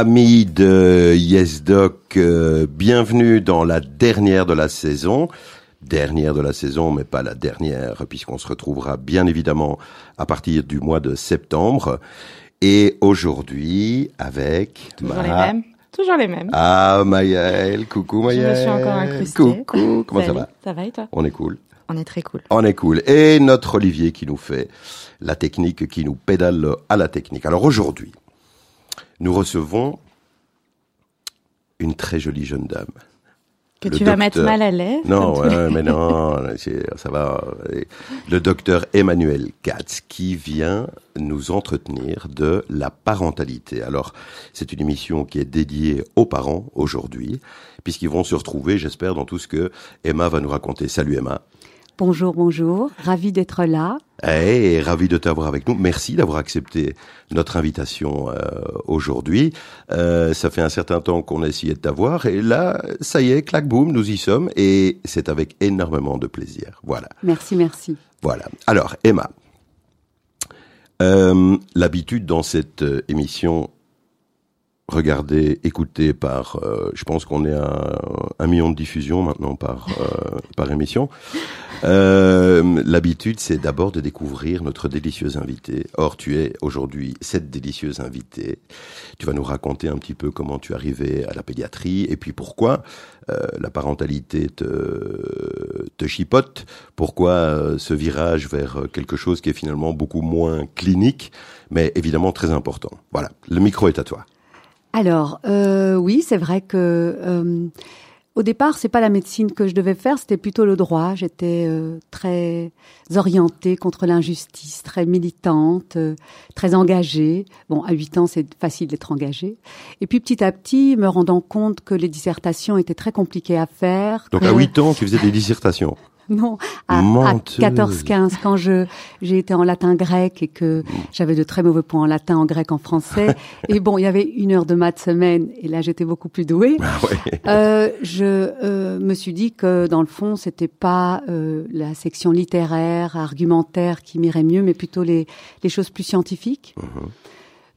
Amis de YesDoc, euh, bienvenue dans la dernière de la saison. Dernière de la saison, mais pas la dernière, puisqu'on se retrouvera bien évidemment à partir du mois de septembre. Et aujourd'hui, avec... Toujours les mêmes. Toujours les mêmes. Ah, Maëlle. Coucou Maëlle. Je me suis encore incrustée. Coucou. Comment ça va Ça va et toi On est cool. On est très cool. On est cool. Et notre Olivier qui nous fait la technique, qui nous pédale à la technique. Alors aujourd'hui, nous recevons une très jolie jeune dame. Que Le tu vas mettre mal à l'aise. Non, mais non, ça va. Le docteur Emmanuel Katz qui vient nous entretenir de la parentalité. Alors, c'est une émission qui est dédiée aux parents aujourd'hui, puisqu'ils vont se retrouver, j'espère, dans tout ce que Emma va nous raconter. Salut Emma. Bonjour, bonjour. Ravi d'être là. Hey, ravi de t'avoir avec nous. Merci d'avoir accepté notre invitation euh, aujourd'hui. Euh, ça fait un certain temps qu'on a essayé de t'avoir et là, ça y est, clac boum, nous y sommes et c'est avec énormément de plaisir. Voilà, Merci, merci. voilà. Alors, Emma, euh, l'habitude dans cette euh, émission regardée, écoutée par, euh, je pense qu'on est à un million de diffusions maintenant par euh, par émission. Euh, L'habitude, c'est d'abord de découvrir notre délicieuse invitée. Or, tu es aujourd'hui cette délicieuse invitée. Tu vas nous raconter un petit peu comment tu es arrivé à la pédiatrie et puis pourquoi la parentalité te, te chipote, pourquoi ce virage vers quelque chose qui est finalement beaucoup moins clinique, mais évidemment très important. Voilà, le micro est à toi. Alors, euh, oui, c'est vrai que euh, au départ, c'est pas la médecine que je devais faire, c'était plutôt le droit. J'étais euh, très orientée contre l'injustice, très militante, euh, très engagée. Bon, à 8 ans, c'est facile d'être engagée. Et puis petit à petit, me rendant compte que les dissertations étaient très compliquées à faire. Donc que- à 8 ans, tu faisais des dissertations. Non, à, à Menteuse. 14-15, quand je j'ai été en latin grec et que j'avais de très mauvais points en latin, en grec, en français. et bon, il y avait une heure de maths semaine, et là j'étais beaucoup plus douée. Ah ouais. Euh, je euh, me suis dit que dans le fond, c'était pas euh, la section littéraire, argumentaire qui m'irait mieux, mais plutôt les, les choses plus scientifiques.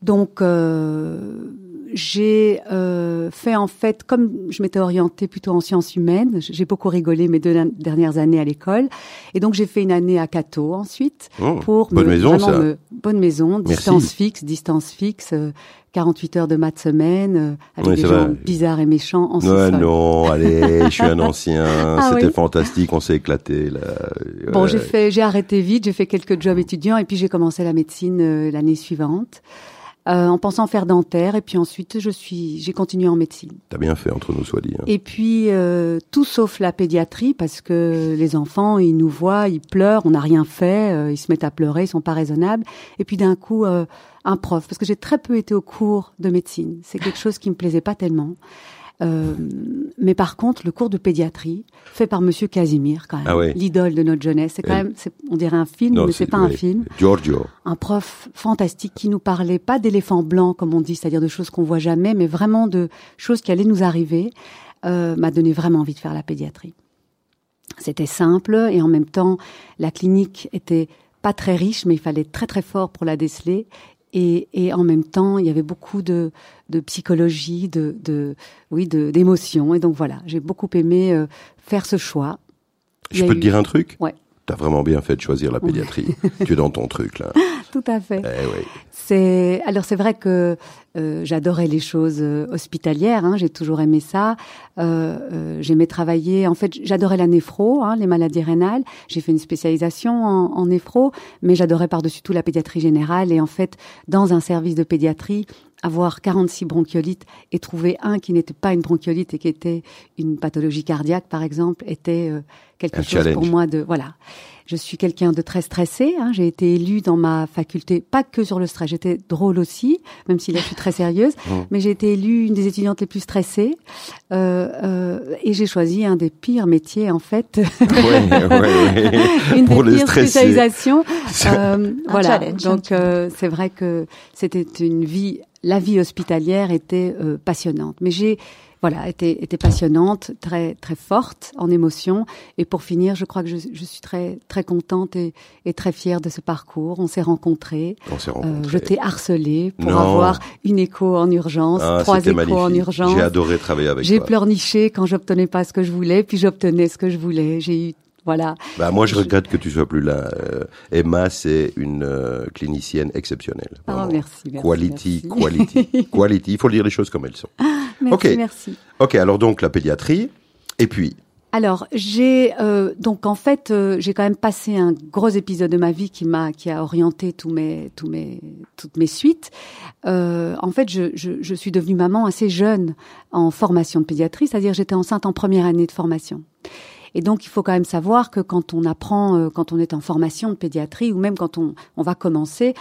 Donc, euh, j'ai euh, fait en fait, comme je m'étais orientée plutôt en sciences humaines, j'ai beaucoup rigolé mes deux dernières années à l'école, et donc j'ai fait une année à Cato ensuite Oh, pour bonne me, maison, ça. me- bonne maison, Merci. distance fixe, distance fixe, euh, 48 heures de maths semaine, euh, avec Oui, des gens va. bizarres et méchants en Ouais, non, allez, je suis un ancien, Ah c'était oui. fantastique, on s'est éclaté là. Bon, j'ai fait, j'ai arrêté vite, j'ai fait quelques jobs étudiants et puis j'ai commencé la médecine euh, l'année suivante. Euh, en pensant faire dentaire et puis ensuite je suis j'ai continué en médecine. T'as bien fait entre nous, soit dit. hein. Et puis euh, tout sauf la pédiatrie parce que les enfants ils nous voient, ils pleurent, on n'a rien fait, euh, ils se mettent à pleurer, ils sont pas raisonnables. Et puis d'un coup euh, un prof parce que j'ai très peu été au cours de médecine, c'est quelque chose qui me plaisait pas tellement. Euh, mais par contre, le cours de pédiatrie fait par Monsieur Casimir, quand même, Ah ouais. l'idole de notre jeunesse. C'est quand même, on dirait un film, Non, mais c'est pas un film Giorgio. un prof fantastique qui nous parlait pas d'éléphants blancs comme on dit, c'est-à-dire de choses qu'on voit jamais, mais vraiment de choses qui allaient nous arriver, euh, m'a donné vraiment envie de faire la pédiatrie. C'était simple et en même temps la clinique était pas très riche, mais il fallait être très très fort pour la déceler. Et, et en même temps, il y avait beaucoup de, de psychologie, de, de oui, de d'émotions. Et donc voilà, j'ai beaucoup aimé euh, faire ce choix. Je peux te dire un truc? Ouais. T'as vraiment bien fait de choisir la pédiatrie. tu es dans ton truc là. Tout à fait. Eh oui. C'est alors c'est vrai que euh, j'adorais les choses euh, hospitalières. Hein, j'ai toujours aimé ça. Euh, euh, J'aimais travailler. En fait, j'adorais la néphro, hein, les maladies rénales. J'ai fait une spécialisation en, en néphro, mais j'adorais par-dessus tout la pédiatrie générale. Et en fait, dans un service de pédiatrie, avoir 46 bronchiolites et trouver un qui n'était pas une bronchiolite et qui était une pathologie cardiaque, par exemple, était euh, quelque Un chose pour moi de voilà. Je suis quelqu'un de très stressé. Hein. J'ai été élue dans ma faculté, pas que sur le stress. J'étais drôle aussi, même si là je suis très sérieuse. Mais j'ai été élue une des étudiantes les plus stressées. Euh, euh, et j'ai choisi un des pires métiers en fait. Ouais, ouais, ouais. une Pour des pires spécialisations. Euh, Un voilà. challenge, Donc euh, c'est vrai que c'était une vie la vie hospitalière était passionnante. Mais j'ai voilà, était, était passionnante, très très forte en émotion. Et pour finir, je crois que je, je suis très très contente et, et, très fière de ce parcours. On s'est rencontrés. On s'est rencontrés. Euh, je t'ai harcelé pour avoir une écho en urgence, ah, trois échos magnifique. en urgence. J'ai adoré travailler avec J'ai toi. pleurniché quand j'obtenais pas ce que je voulais, puis j'obtenais ce que je voulais. J'ai eu voilà. Bah moi, je regrette que tu sois plus là. Euh, Emma, c'est une euh, clinicienne exceptionnelle. Vraiment. merci, merci, Quality, merci. quality, quality. Il faut dire les choses comme elles sont. Merci, Ok. merci. Ok, alors donc la pédiatrie, et puis Alors, j'ai euh, donc en fait, euh, j'ai quand même passé un gros épisode de ma vie qui m'a qui a orienté tous mes tous mes toutes mes suites. Euh, en fait, je, je, je suis devenue maman assez jeune en formation de pédiatrie, c'est-à-dire j'étais enceinte en première année de formation. Et donc, il faut quand même savoir que quand on apprend, euh, quand on est en formation de pédiatrie, ou même quand on, on va commencer,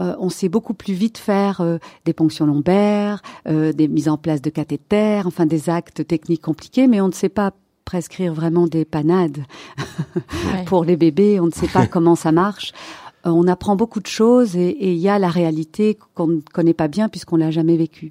euh, on sait beaucoup plus vite faire euh, des ponctions lombaires, euh, des mises en place de cathéters, enfin des actes techniques compliqués, mais on ne sait pas prescrire vraiment des panades pour les bébés, on ne sait pas comment ça marche. Euh, on apprend beaucoup de choses et il y a la réalité qu'on ne connaît pas bien puisqu'on l'a jamais vécue.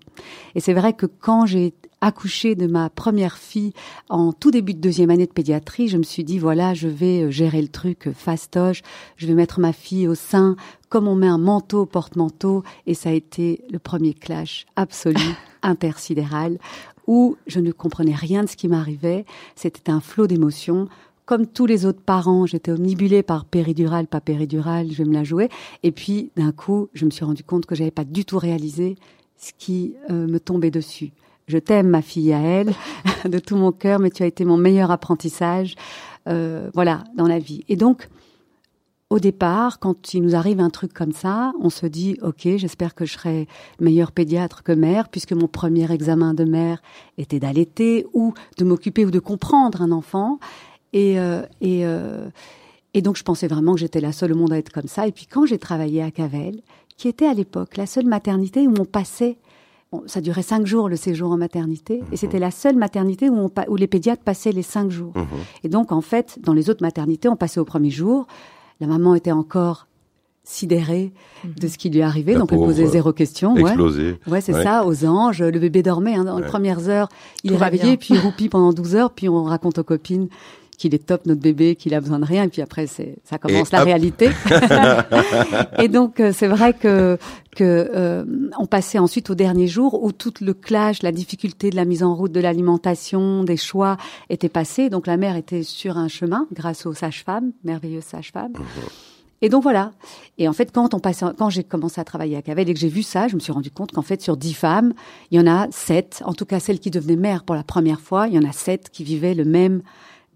Et c'est vrai que quand j'ai accouché de ma première fille en tout début de deuxième année de pédiatrie, je me suis dit voilà, je vais euh, gérer le truc euh, fastoche, je vais mettre ma fille au sein comme on met un manteau au porte-manteau et ça a été le premier clash absolu intersidéral où je ne comprenais rien de ce qui m'arrivait, c'était un flot d'émotions. Comme tous les autres parents, j'étais omnibulée par péridurale, pas péridurale, je vais me la jouer. Et puis, d'un coup, je me suis rendu compte que j'avais pas du tout réalisé ce qui euh, me tombait dessus. Je t'aime, ma fille, à elle, de tout mon cœur, mais tu as été mon meilleur apprentissage, euh, voilà, dans la vie. Et donc, au départ, quand il nous arrive un truc comme ça, on se dit, OK, j'espère que je serai meilleur pédiatre que mère, puisque mon premier examen de mère était d'allaiter ou de m'occuper ou de comprendre un enfant. Et, euh, et, euh, et donc, je pensais vraiment que j'étais la seule au monde à être comme ça. Et puis, quand j'ai travaillé à Cavel, qui était à l'époque la seule maternité où on passait, bon, ça durait cinq jours le séjour en maternité, et c'était la seule maternité où, on, pa- où les pédiatres passaient les cinq jours. Mhm. Et donc, en fait, dans les autres maternités, on passait au premier jour. La maman était encore sidérée de ce qui lui arrivait, La donc elle posait zéro question. Ouais, explosé. ouais c'est Ouais. ça, aux anges. Le bébé dormait hein, dans les premières heures. Il Tout est réveillé, puis il roupit pendant 12 heures, puis on raconte aux copines qu'il est top, notre bébé, qu'il a besoin de rien, et puis après, c'est, ça commence Et la hop. réalité. et donc, euh, c'est vrai que, que euh, on passait ensuite au dernier jour où tout le clash, la difficulté de la mise en route de l'alimentation, des choix était passé. Donc, la mère était sur un chemin grâce aux sages-femmes, merveilleuses sages-femmes. Et donc voilà. Et en fait, quand on passe, quand j'ai commencé à travailler à Cavel et que j'ai vu ça, je me suis rendu compte qu'en fait, sur dix femmes, il y en a sept, en tout cas celles qui devenaient mères pour la première fois, il y en a sept qui vivaient le même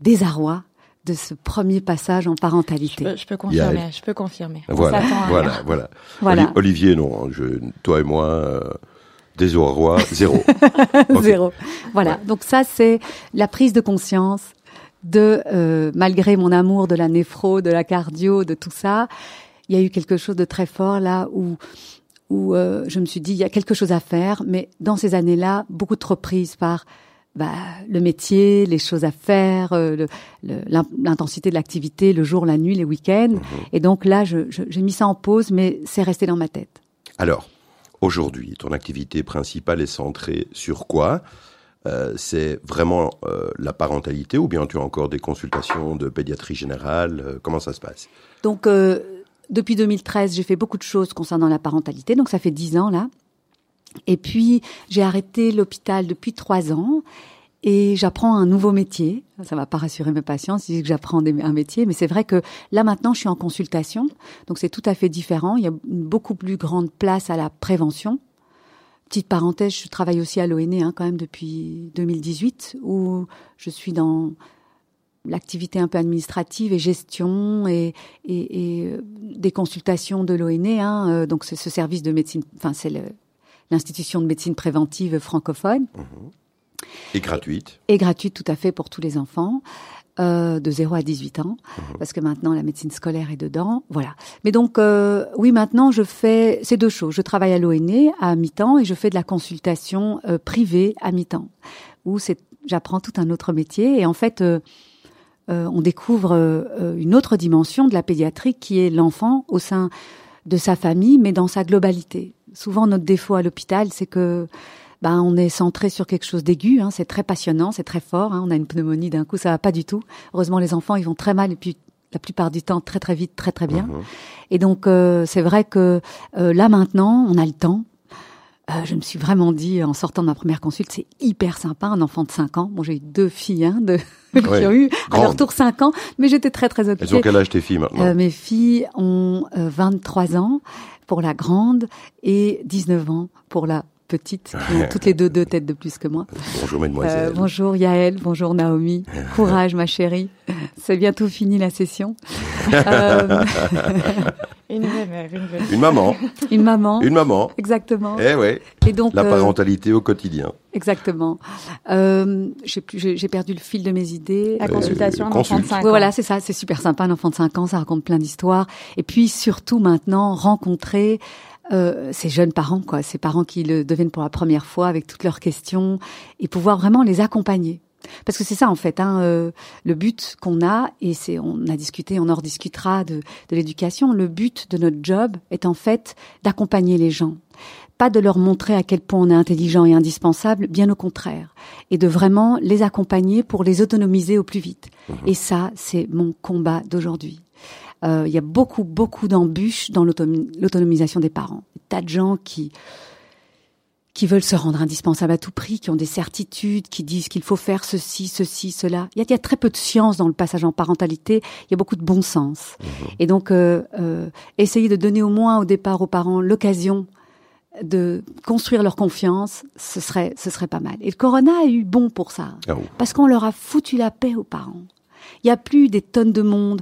désarroi de ce premier passage en Je parentalité. peux, je peux y a- confirmer, je peux confirmer. On Voilà, voilà, voilà. Voilà. Oli- Olivier, non, je, toi et moi, euh, désarroi, zéro. Zéro. Voilà. Donc ça, c'est la prise de conscience de, euh, malgré mon amour de la néphro, de la cardio, de tout ça, il y a eu quelque chose de très fort là où où euh, je me suis dit il y a quelque chose à faire, mais dans ces années-là, beaucoup trop prise par bah, le métier, les choses à faire, euh, l'intensité de l'activité, le jour, la nuit, les week-ends. Et donc là, j'ai mis ça en pause, mais c'est resté dans ma tête. Alors, aujourd'hui, ton activité principale est centrée sur quoi? Euh, C'est vraiment euh, la parentalité ou bien tu as encore des consultations de pédiatrie générale? Comment ça se passe? Donc, depuis 2013, j'ai fait beaucoup de choses concernant la parentalité. Donc, ça fait dix ans là. Et puis, j'ai arrêté l'hôpital depuis trois ans et j'apprends un nouveau métier. Ça va pas rassurer mes patients si que j'apprends un métier, mais c'est vrai que là maintenant, je suis en consultation. Donc, c'est tout à fait différent. Il y a une beaucoup plus grande place à la prévention. Petite parenthèse, je travaille aussi à l'ONE hein, quand même depuis 2018, où je suis dans l'activité un peu administrative et gestion et, euh, des consultations de l'ONE. Hein, euh, donc c'est ce service de médecine, enfin c'est le- l'institution de médecine préventive francophone Et gratuite et gratuite tout à fait pour tous les enfants. euh, de 0 à 18 ans, parce que maintenant la médecine scolaire est dedans, voilà. Mais donc euh, oui, maintenant je fais ces deux choses. Je travaille à l'ONE à mi-temps et je fais de la consultation euh, privée à mi-temps, où c'est j'apprends tout un autre métier et en fait on découvre une autre dimension de la pédiatrie qui est l'enfant au sein de sa famille, mais dans sa globalité. Souvent notre défaut à l'hôpital, c'est que ben, on est centré sur quelque chose d'aigu, hein, c'est très passionnant, c'est très fort. Hein, on a une pneumonie d'un coup, ça va pas du tout. Heureusement, les enfants, ils vont très mal et puis la plupart du temps très très vite, très très bien. Mhm. Et donc euh, c'est vrai que euh, là maintenant, on a le temps. Euh, je me suis vraiment dit en sortant de ma première consulte, c'est hyper sympa, un enfant de 5 ans. Bon, j'ai eu deux filles hein, de, qui Ouais, ont eu à leur tour 5 ans, mais j'étais très très Elles ont occupée. quel âge tes filles maintenant? Euh, mes filles ont euh, 23 ans pour la grande et 19 ans pour la petite, qui ont toutes les deux deux têtes de plus que moi. Bonjour Euh, mademoiselle. bonjour Yael, bonjour Naomi. Courage ma chérie. C'est bientôt fini la session. Euh, Une mère, une vraie mère. Une maman, une maman. une maman. Exactement. Eh ouais, Et donc la euh, parentalité au quotidien. exactement. Euh, j'ai perdu le fil de mes idées. La Euh, consultation, un enfant de consulte. 5 Ouais, ans. voilà, c'est ça, c'est super sympa, un enfant de 5 ans, ça raconte plein d'histoires. Et puis surtout maintenant, rencontrer euh, ces jeunes parents, quoi, ces parents qui le deviennent pour la première fois avec toutes leurs questions et pouvoir vraiment les accompagner. Parce que c'est ça en fait, hein, euh, le but qu'on a, et c'est, on a discuté, on en rediscutera de, de l'éducation. Le but de notre job est en fait d'accompagner les gens, pas de leur montrer à quel point on est intelligent et indispensable, bien au contraire, et de vraiment les accompagner pour les autonomiser au plus vite. Et ça, c'est mon combat d'aujourd'hui. Euh, Il y a beaucoup, beaucoup d'embûches dans l'autonomi- l'autonomisation des parents. Des tas de gens qui qui veulent se rendre indispensables à tout prix, qui ont des certitudes, qui disent qu'il faut faire ceci, ceci, cela. Il y, a, il y a très peu de science dans le passage en parentalité. Il y a beaucoup de bon sens. Et donc, euh, euh, essayer de donner au moins au départ aux parents l'occasion de construire leur confiance, ce serait, ce serait pas mal. Et le Corona a eu bon pour ça. Ah. Parce qu'on leur a foutu la paix aux parents. Il n'y a plus des tonnes de monde.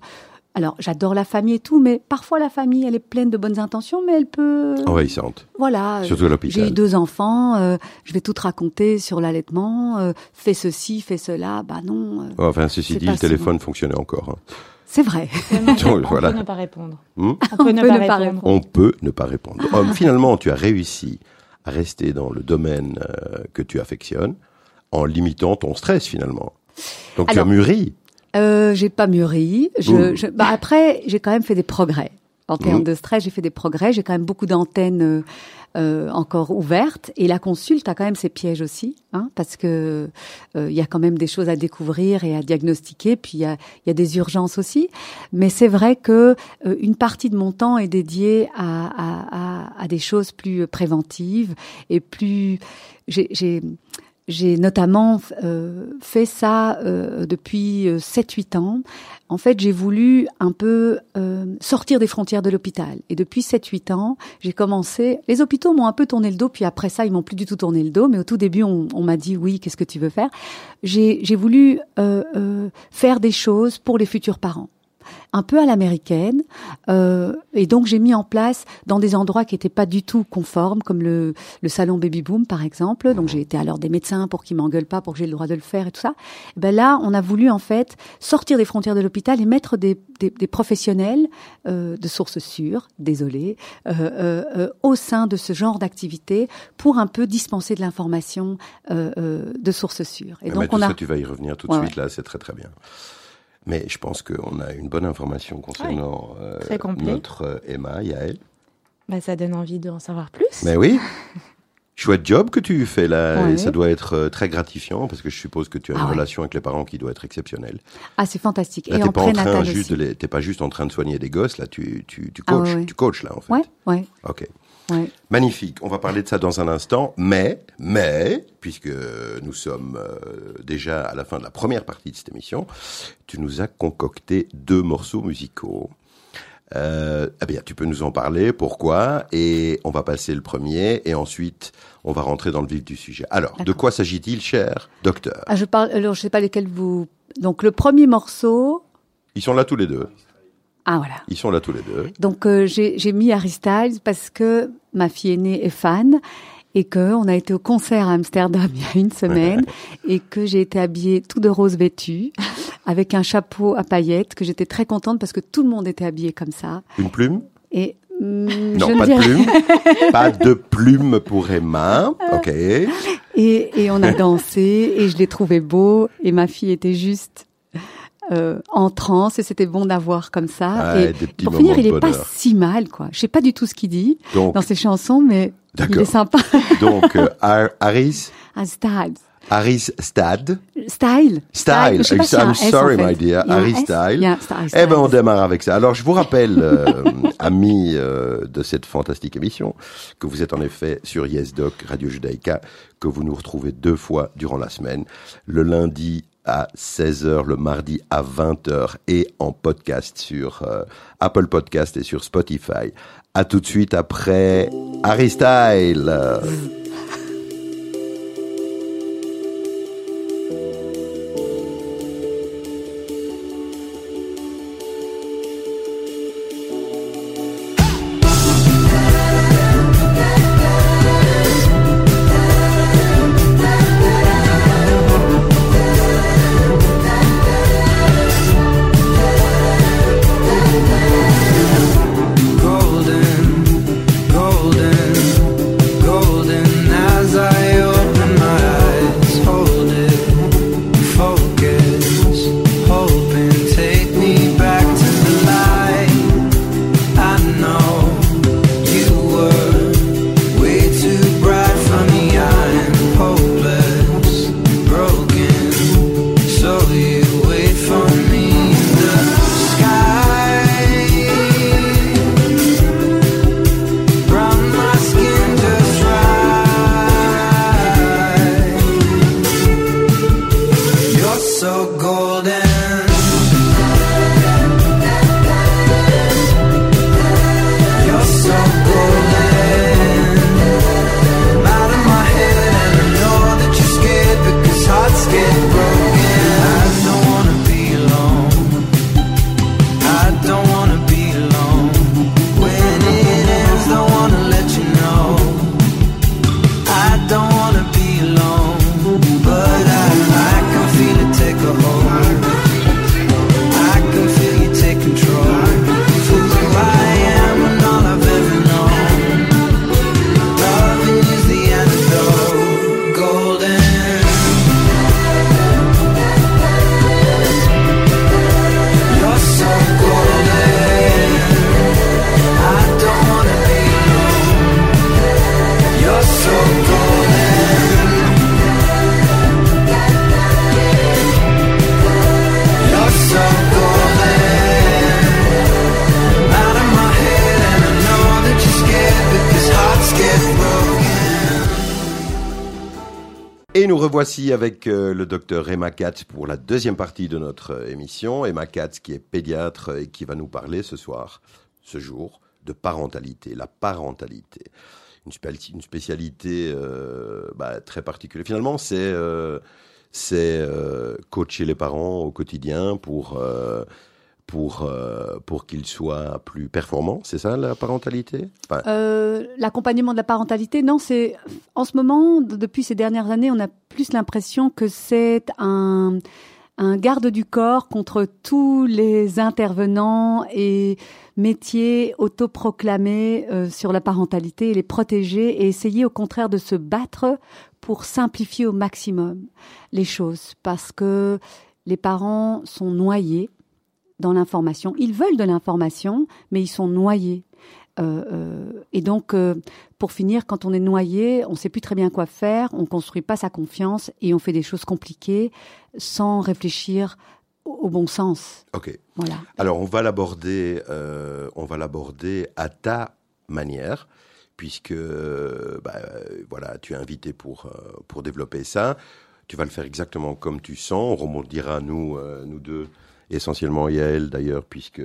Alors, j'adore la famille et tout, mais parfois la famille, elle est pleine de bonnes intentions, mais elle peut... Envahissante. Voilà. Surtout à J'ai l'hôpital. eu deux enfants, euh, je vais tout te raconter sur l'allaitement, euh, fais ceci, fais cela, bah non, euh, Enfin, ceci dit, le si téléphone fonctionnait encore. hein. c'est vrai. On voilà. peut ne pas répondre. Hmm On peut ne pas répondre. On peut ne pas répondre. Homme, finalement, tu as réussi à rester dans le domaine euh, que tu affectionnes en limitant ton stress finalement. Donc tu as mûri. Euh, j'ai pas mûri. Je, je- bah après, j'ai quand même fait des progrès. En termes Mmh. de stress, j'ai fait des progrès. J'ai quand même beaucoup d'antennes euh, euh, encore ouvertes. Et la consulte a quand même ses pièges aussi, hein, parce que euh, il y a quand même des choses à découvrir et à diagnostiquer. Puis il y a, y a des urgences aussi. Mais c'est vrai que euh, une partie de mon temps est dédiée à, à, à, à des choses plus préventives et plus. J'ai, j'ai notamment euh, fait ça euh, depuis 7-8 ans. En fait, j'ai voulu un peu euh, sortir des frontières de l'hôpital. Et depuis 7-8 ans, j'ai commencé... Les hôpitaux m'ont un peu tourné le dos, puis après ça, ils m'ont plus du tout tourné le dos. Mais au tout début, on, on m'a dit, oui, qu'est-ce que tu veux faire? J'ai j'ai voulu euh, euh, faire des choses pour les futurs parents un peu à l'américaine. Euh, et donc j'ai mis en place dans des endroits qui n'étaient pas du tout conformes, comme le, le salon Baby Boom par exemple. Donc j'ai été à l'heure des médecins pour qu'ils m'engueulent pas, pour que j'ai le droit de le faire et tout ça. Et ben là, on a voulu en fait sortir des frontières de l'hôpital et mettre des, des, des professionnels euh, de sources sûres, désolé, euh, euh, euh, au sein de ce genre d'activité pour un peu dispenser de l'information euh, euh, de sources sûres. Et Mais donc tout on a ça, tu vas y revenir tout de Ouais, suite là, c'est très très bien. Mais je pense qu'on a une bonne information concernant euh, Très complet. notre euh, Emma, Yael. Bah, ça donne envie d'en savoir plus. Mais oui, chouette job que tu fais là. Ouais. Et ça doit être euh, très gratifiant parce que je suppose que tu as Ah une ouais. relation avec les parents qui doit être exceptionnelle. ah c'est fantastique. Là, et t'es en pas en train prénatal juste aussi. t'es pas juste en train de soigner des gosses là, tu tu tu Ah coaches, ouais, ouais. tu coaches là en fait. Ouais, ouais, Ok. Magnifique. On va parler de ça dans un instant, mais, mais, puisque nous sommes euh, déjà à la fin de la première partie de cette émission, tu nous as concocté deux morceaux musicaux. Euh, eh bien, tu peux nous en parler, pourquoi, et on va passer le premier, et ensuite, on va rentrer dans le vif du sujet. Alors, de quoi s'agit-il, cher docteur? Ah, je parle. Alors, je sais pas lesquels vous. Donc, le premier morceau. Ils sont là tous les deux. Ah voilà. Ils sont là tous les deux. Donc, euh, j'ai j'ai mis Harry Styles parce que ma fille aînée est fan et que on a été au concert à Amsterdam il y a une semaine et que j'ai été habillée tout de rose vêtue avec un chapeau à paillettes que j'étais très contente parce que tout le monde était habillé comme ça Une plume? Et hum, Non, je pas de plume. pas de plume pour Emma. Ok. et, et on a dansé et je l'ai trouvé beau et ma fille était juste euh, en transe et c'était bon d'avoir comme ça. Ouais, et pour finir, il est pas si mal, quoi. Je sais pas du tout ce qu'il dit Donc, dans ses chansons, mais il est sympa. donc euh, Har- Harris, Ah, Styles. Harris Stad. Style. Style. Si I'm S, sorry, en fait. my dear. Harry Style. il y a un Style, Eh ben, on démarre avec ça. Alors, je vous rappelle, euh, amis euh, de cette fantastique émission, que vous êtes en effet sur YesDoc Radio Judaïka, que vous nous retrouvez deux fois durant la semaine, le lundi à 16h, le mardi à 20h et en podcast sur euh, Apple Podcast et sur Spotify. À tout de suite après Harry Style. Revoici avec euh, le docteur Emma Katz pour la deuxième partie de notre euh, émission. Emma Katz qui est pédiatre et qui va nous parler ce soir, ce jour, de parentalité, la parentalité. Une, spéciali- une spécialité euh, bah, très particulière. Finalement, c'est coacher les parents au quotidien pour, pour, euh, pour qu'ils soient plus performants. C'est ça la parentalité? Euh, L'accompagnement de la parentalité, non, c'est en ce moment, depuis ces dernières années, on a plus l'impression que c'est un, un garde du corps contre tous les intervenants et métiers autoproclamés euh, sur la parentalité les protéger et essayer au contraire de se battre pour simplifier au maximum les choses parce que les parents sont noyés dans l'information. Ils veulent de l'information, mais ils sont noyés. Euh, euh, et donc, euh, pour finir, quand on est noyé, on ne sait plus très bien quoi faire, on construit pas sa confiance et on fait des choses compliquées sans réfléchir au, au bon sens. ok. Voilà. Alors, on va l'aborder, on va l'aborder à ta manière, puisque bah, voilà, tu es invité pour pour développer ça. Tu vas le faire exactement comme tu sens. On rebondira nous euh, nous deux, essentiellement Yael d'ailleurs, puisque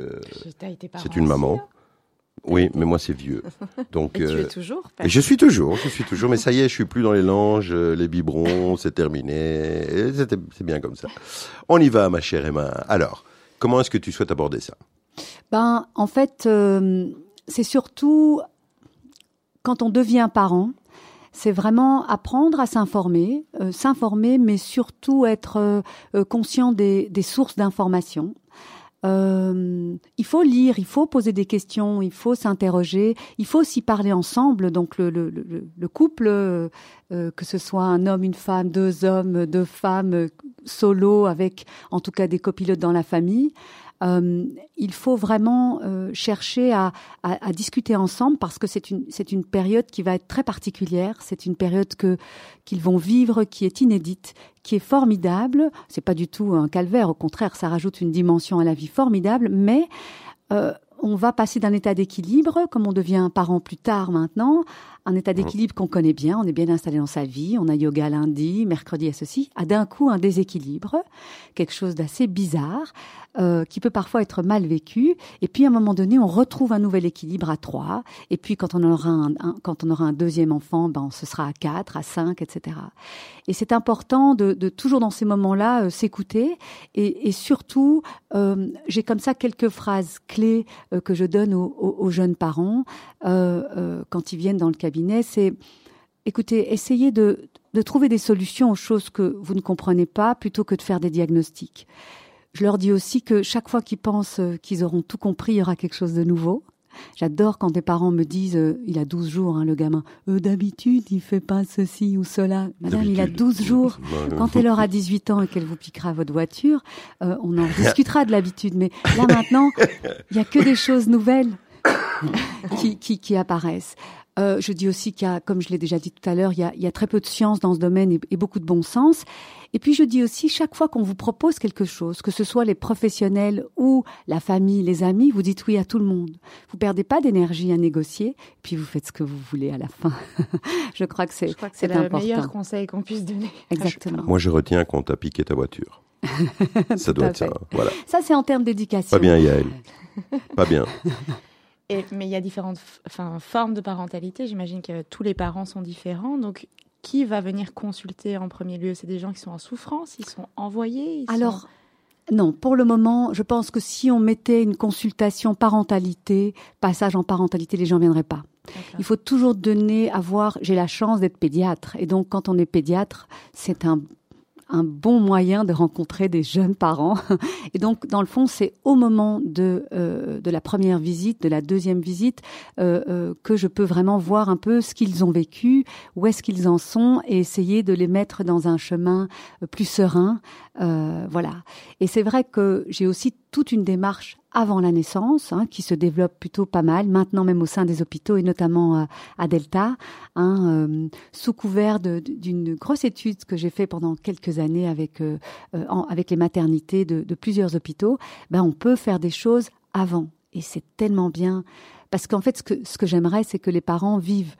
c'est une maman. Oui, mais moi c'est vieux. Donc Et tu euh, es toujours et je suis toujours, je suis toujours, mais ça y est, je suis plus dans les langes, euh, les biberons, c'est terminé. C'est bien comme ça. On y va, ma chère Emma. Alors, comment est-ce que tu souhaites aborder ça? Ben, en fait, euh, c'est surtout quand on devient parent, c'est vraiment apprendre à s'informer, euh, s'informer, mais surtout être euh, euh, conscient des, des sources d'information. Euh, il faut lire, il faut poser des questions, il faut s'interroger, il faut aussi parler ensemble. Donc le, le, le, le couple, euh, que ce soit un homme, une femme, deux hommes, deux femmes, solo, avec en tout cas des copilotes dans la famille. Euh, il faut vraiment euh, chercher à, discuter ensemble parce que c'est une c'est une période qui va être très particulière. C'est une période que qu'ils vont vivre qui est inédite, qui est formidable. C'est pas du tout un calvaire, au contraire, ça rajoute une dimension à la vie formidable. Mais euh, on va passer d'un état d'équilibre, comme on devient parent plus tard maintenant, un état d'équilibre qu'on connaît bien, on est bien installé dans sa vie, on a yoga lundi, mercredi à ceci, à d'un coup un déséquilibre, quelque chose d'assez bizarre, euh, qui peut parfois être mal vécu, et puis à un moment donné, on retrouve un nouvel équilibre à trois, et puis quand on aura un, un quand on aura un deuxième enfant, ben ce sera à quatre, à cinq, etc. Et c'est important de, de, toujours dans ces moments-là euh, s'écouter, et, et, surtout, euh, j'ai comme ça quelques phrases clés euh, que je donne aux, jeunes parents euh, euh, quand ils viennent dans le cabinet, c'est écoutez, essayez de, de trouver des solutions aux choses que vous ne comprenez pas plutôt que de faire des diagnostics. Je leur dis aussi que chaque fois qu'ils pensent qu'ils auront tout compris, il y aura quelque chose de nouveau. J'adore quand des parents me disent, euh, il a 12 jours, hein, le gamin, euh, d'habitude, il fait pas ceci ou cela. Madame, il a 12 jours. Quand elle aura 18 ans et qu'elle vous piquera votre voiture, euh, on en discutera de l'habitude. Mais là, maintenant, il y a que des choses nouvelles qui, qui, qui apparaissent. Euh, je dis aussi qu'il y a, comme je l'ai déjà dit tout à l'heure, il, il, y a très peu de science dans ce domaine et, et, beaucoup de bon sens. Et puis je dis aussi, chaque fois qu'on vous propose quelque chose, que ce soit les professionnels ou la famille, les amis, vous dites oui à tout le monde. Vous perdez pas d'énergie à négocier, puis vous faites ce que vous voulez à la fin. je crois que c'est Je crois que c'est le meilleur conseil qu'on puisse donner. Exactement. Moi, je retiens qu'on t'a piqué ta voiture. ça doit être ça. Voilà. Ça, c'est en termes d'éducation. Pas bien, Yael. Pas bien. Et, mais il y a différentes enfin, formes de parentalité. J'imagine que tous les parents sont différents. Donc, qui va venir consulter en premier lieu? C'est des gens qui sont en souffrance Ils sont envoyés ils Alors, sont... non, pour le moment, je pense que si on mettait une consultation parentalité, passage en parentalité, les gens viendraient pas. Il faut toujours donner, avoir. J'ai la chance d'être pédiatre, et donc quand on est pédiatre, c'est un un bon moyen de rencontrer des jeunes parents. Et donc, dans le fond, c'est au moment de, euh, de la première visite, de la deuxième visite, euh, euh, que je peux vraiment voir un peu ce qu'ils ont vécu, où est-ce qu'ils en sont, et essayer de les mettre dans un chemin plus serein. Voilà. Et c'est vrai que j'ai aussi toute une démarche avant la naissance, hein, qui se développe plutôt pas mal, maintenant même au sein des hôpitaux et notamment euh, à Delta, hein, euh, sous couvert d'une grosse étude que j'ai fait pendant quelques années avec euh, avec les maternités de, de plusieurs hôpitaux. Ben on peut faire des choses avant et c'est tellement bien parce qu'en fait ce que ce que j'aimerais c'est que les parents vivent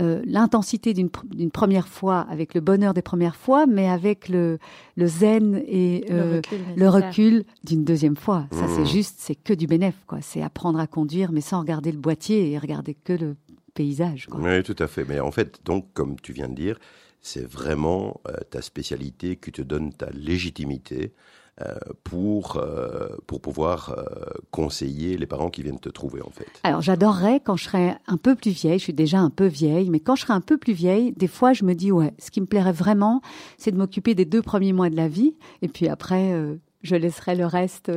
euh, l'intensité d'une première fois, avec le bonheur des premières fois, mais avec le, le zen et euh, le recul, recul d'une deuxième fois. Ça, c'est juste, c'est que du bénéf, quoi. C'est apprendre à conduire, mais sans regarder le boîtier et regarder que le paysage. Quoi. Oui, tout à fait. Mais en fait, donc, comme tu viens de dire, c'est vraiment euh, ta spécialité qui te donne ta légitimité. Euh, pour, euh, pour pouvoir euh, conseiller les parents qui viennent te trouver en fait Alors j'adorerais quand je serais un peu plus vieille, je suis déjà un peu vieille, mais quand je serais un peu plus vieille, des fois je me dis ouais, ce qui me plairait vraiment, c'est de m'occuper des deux premiers mois de la vie, et puis après je laisserai le reste.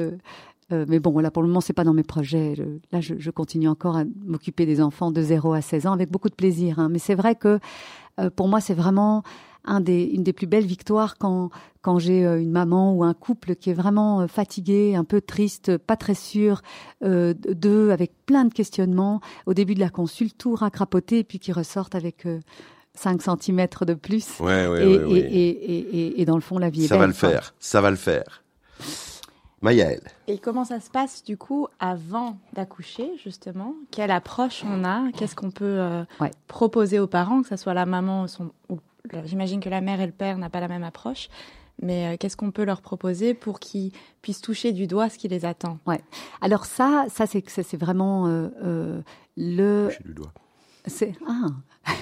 Mais bon, là pour le moment c'est pas dans mes projets. Je, là je, je, continue encore à m'occuper des enfants de 0 à 16 ans avec beaucoup de plaisir. Hein. Mais c'est vrai que pour moi c'est vraiment un des, une des plus belles victoires quand, quand j'ai une maman ou un couple qui est vraiment fatigué, un peu triste, pas très sûr euh, d'eux, avec plein de questionnements au début de la consulte, tout racrapoté, et puis qui ressortent avec euh, 5 cm de plus. Ouais, ouais, et, ouais, ouais. Et, et, et, dans le fond, la vie ça est belle. Ça va le faire, ça va le faire. Mayaël. Et comment ça se passe du coup avant d'accoucher justement? Quelle approche on a? Qu'est-ce qu'on peut euh, ouais. proposer aux parents, que ce soit la maman ou, son, ou j'imagine que la mère et le père n'ont pas la même approche, mais euh, qu'est-ce qu'on peut leur proposer pour qu'ils puissent toucher du doigt ce qui les attend? Ouais. Alors ça, ça c'est c'est vraiment euh, euh, le. Toucher du doigt. C'est ah.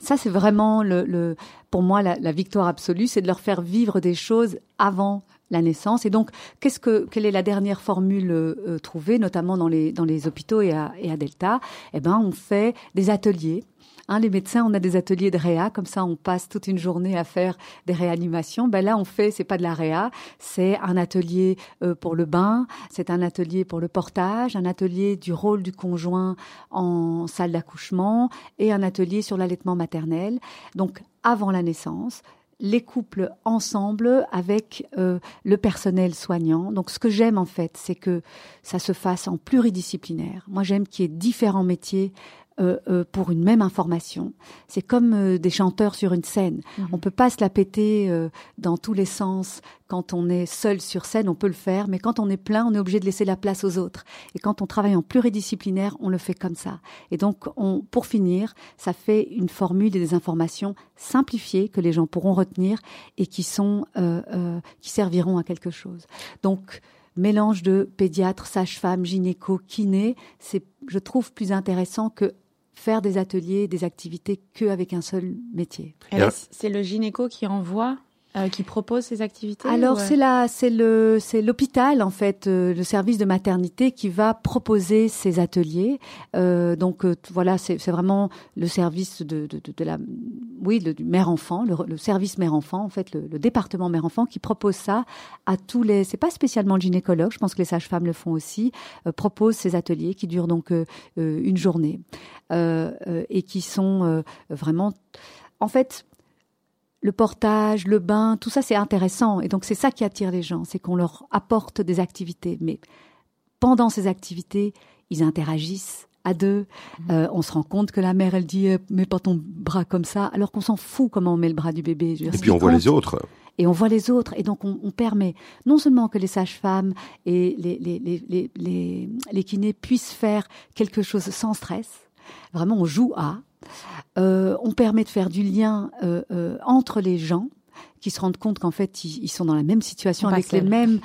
ça c'est vraiment le, le pour moi la, la victoire absolue, c'est de leur faire vivre des choses avant la naissance. Et donc, qu'est-ce que, quelle est la dernière formule euh, trouvée, notamment dans les, dans les hôpitaux et à, et à Delta? Eh ben, on fait des ateliers. Hein, les médecins, on a des ateliers de réa, comme ça on passe toute une journée à faire des réanimations. Ben là, on fait, c'est pas de la réa, c'est un atelier euh, pour le bain, c'est un atelier pour le portage, un atelier du rôle du conjoint en salle d'accouchement. Et un atelier sur l'allaitement maternel. Donc avant la naissance, les couples ensemble avec euh, le personnel soignant. Donc ce que j'aime en fait, c'est que ça se fasse en pluridisciplinaire. Moi j'aime qu'il y ait différents métiers pour une même information. C'est comme euh, des chanteurs sur une scène. Mhm. On peut pas se la péter euh, dans tous les sens. Quand on est seul sur scène, on peut le faire, mais quand on est plein, on est obligé de laisser la place aux autres. Et quand on travaille en pluridisciplinaire, on le fait comme ça. Et donc, on, pour finir, ça fait une formule et des informations simplifiées que les gens pourront retenir et qui sont euh, euh, qui serviront à quelque chose. Donc mélange de pédiatre, sage-femme, gynéco, kiné, c'est je trouve plus intéressant que faire des ateliers, des activités qu'avec un seul métier. C'est le gynéco qui envoie, euh, qui propose ces activités Alors ou, euh, c'est la, c'est le, c'est l'hôpital en fait, euh, le service de maternité qui va proposer ces ateliers. Euh, donc euh, voilà, c'est, c'est vraiment le service de, de, de, de la, oui, le, mère-enfant, le, service mère-enfant en fait, le, département mère-enfant qui propose ça à tous les. C'est pas spécialement le gynécologue, je pense que les sages-femmes le font aussi. Euh, propose ces ateliers qui durent donc euh, euh, une journée euh, et qui sont vraiment, en fait le portage, le bain, tout ça c'est intéressant. Et donc c'est ça qui attire les gens, c'est qu'on leur apporte des activités. Mais pendant ces activités, ils interagissent à deux. Euh, on se rend compte que la mère, elle dit euh, mets pas ton bras comme ça, alors qu'on s'en fout comment on met le bras du bébé. Dire, Et puis on voit les autres. et on voit les autres. Et donc, on, on permet non seulement que les sages-femmes et les, les, les, les, les, les kinés puissent faire quelque chose sans stress. Vraiment, on joue à. Euh, on permet de faire du lien euh, euh, entre les gens qui se rendent compte qu'en fait, ils, ils sont dans la même situation avec les mêmes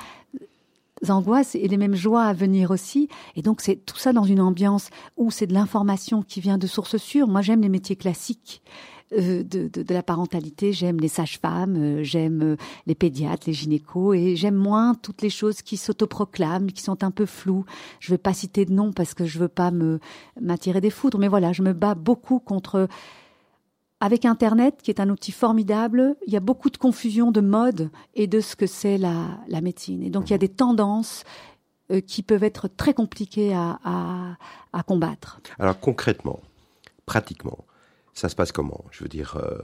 angoisses et les mêmes joies à venir aussi. Et donc, c'est tout ça dans une ambiance où c'est de l'information qui vient de sources sûres. Moi, j'aime les métiers classiques euh, de, de, de la parentalité. J'aime les sages-femmes, euh, j'aime euh, les pédiatres, les gynécos, et j'aime moins toutes les choses qui s'autoproclament, qui sont un peu floues. Je vais pas citer de nom parce que je veux pas me m'attirer des foudres, mais voilà, je me bats beaucoup contre. Avec Internet, qui est un outil formidable, il y a beaucoup de confusion de mode et de ce que c'est la, la médecine. Et donc, il y a des tendances euh, qui peuvent être très compliquées à, à, à combattre. Alors concrètement, pratiquement, ça se passe comment? Je veux dire, euh,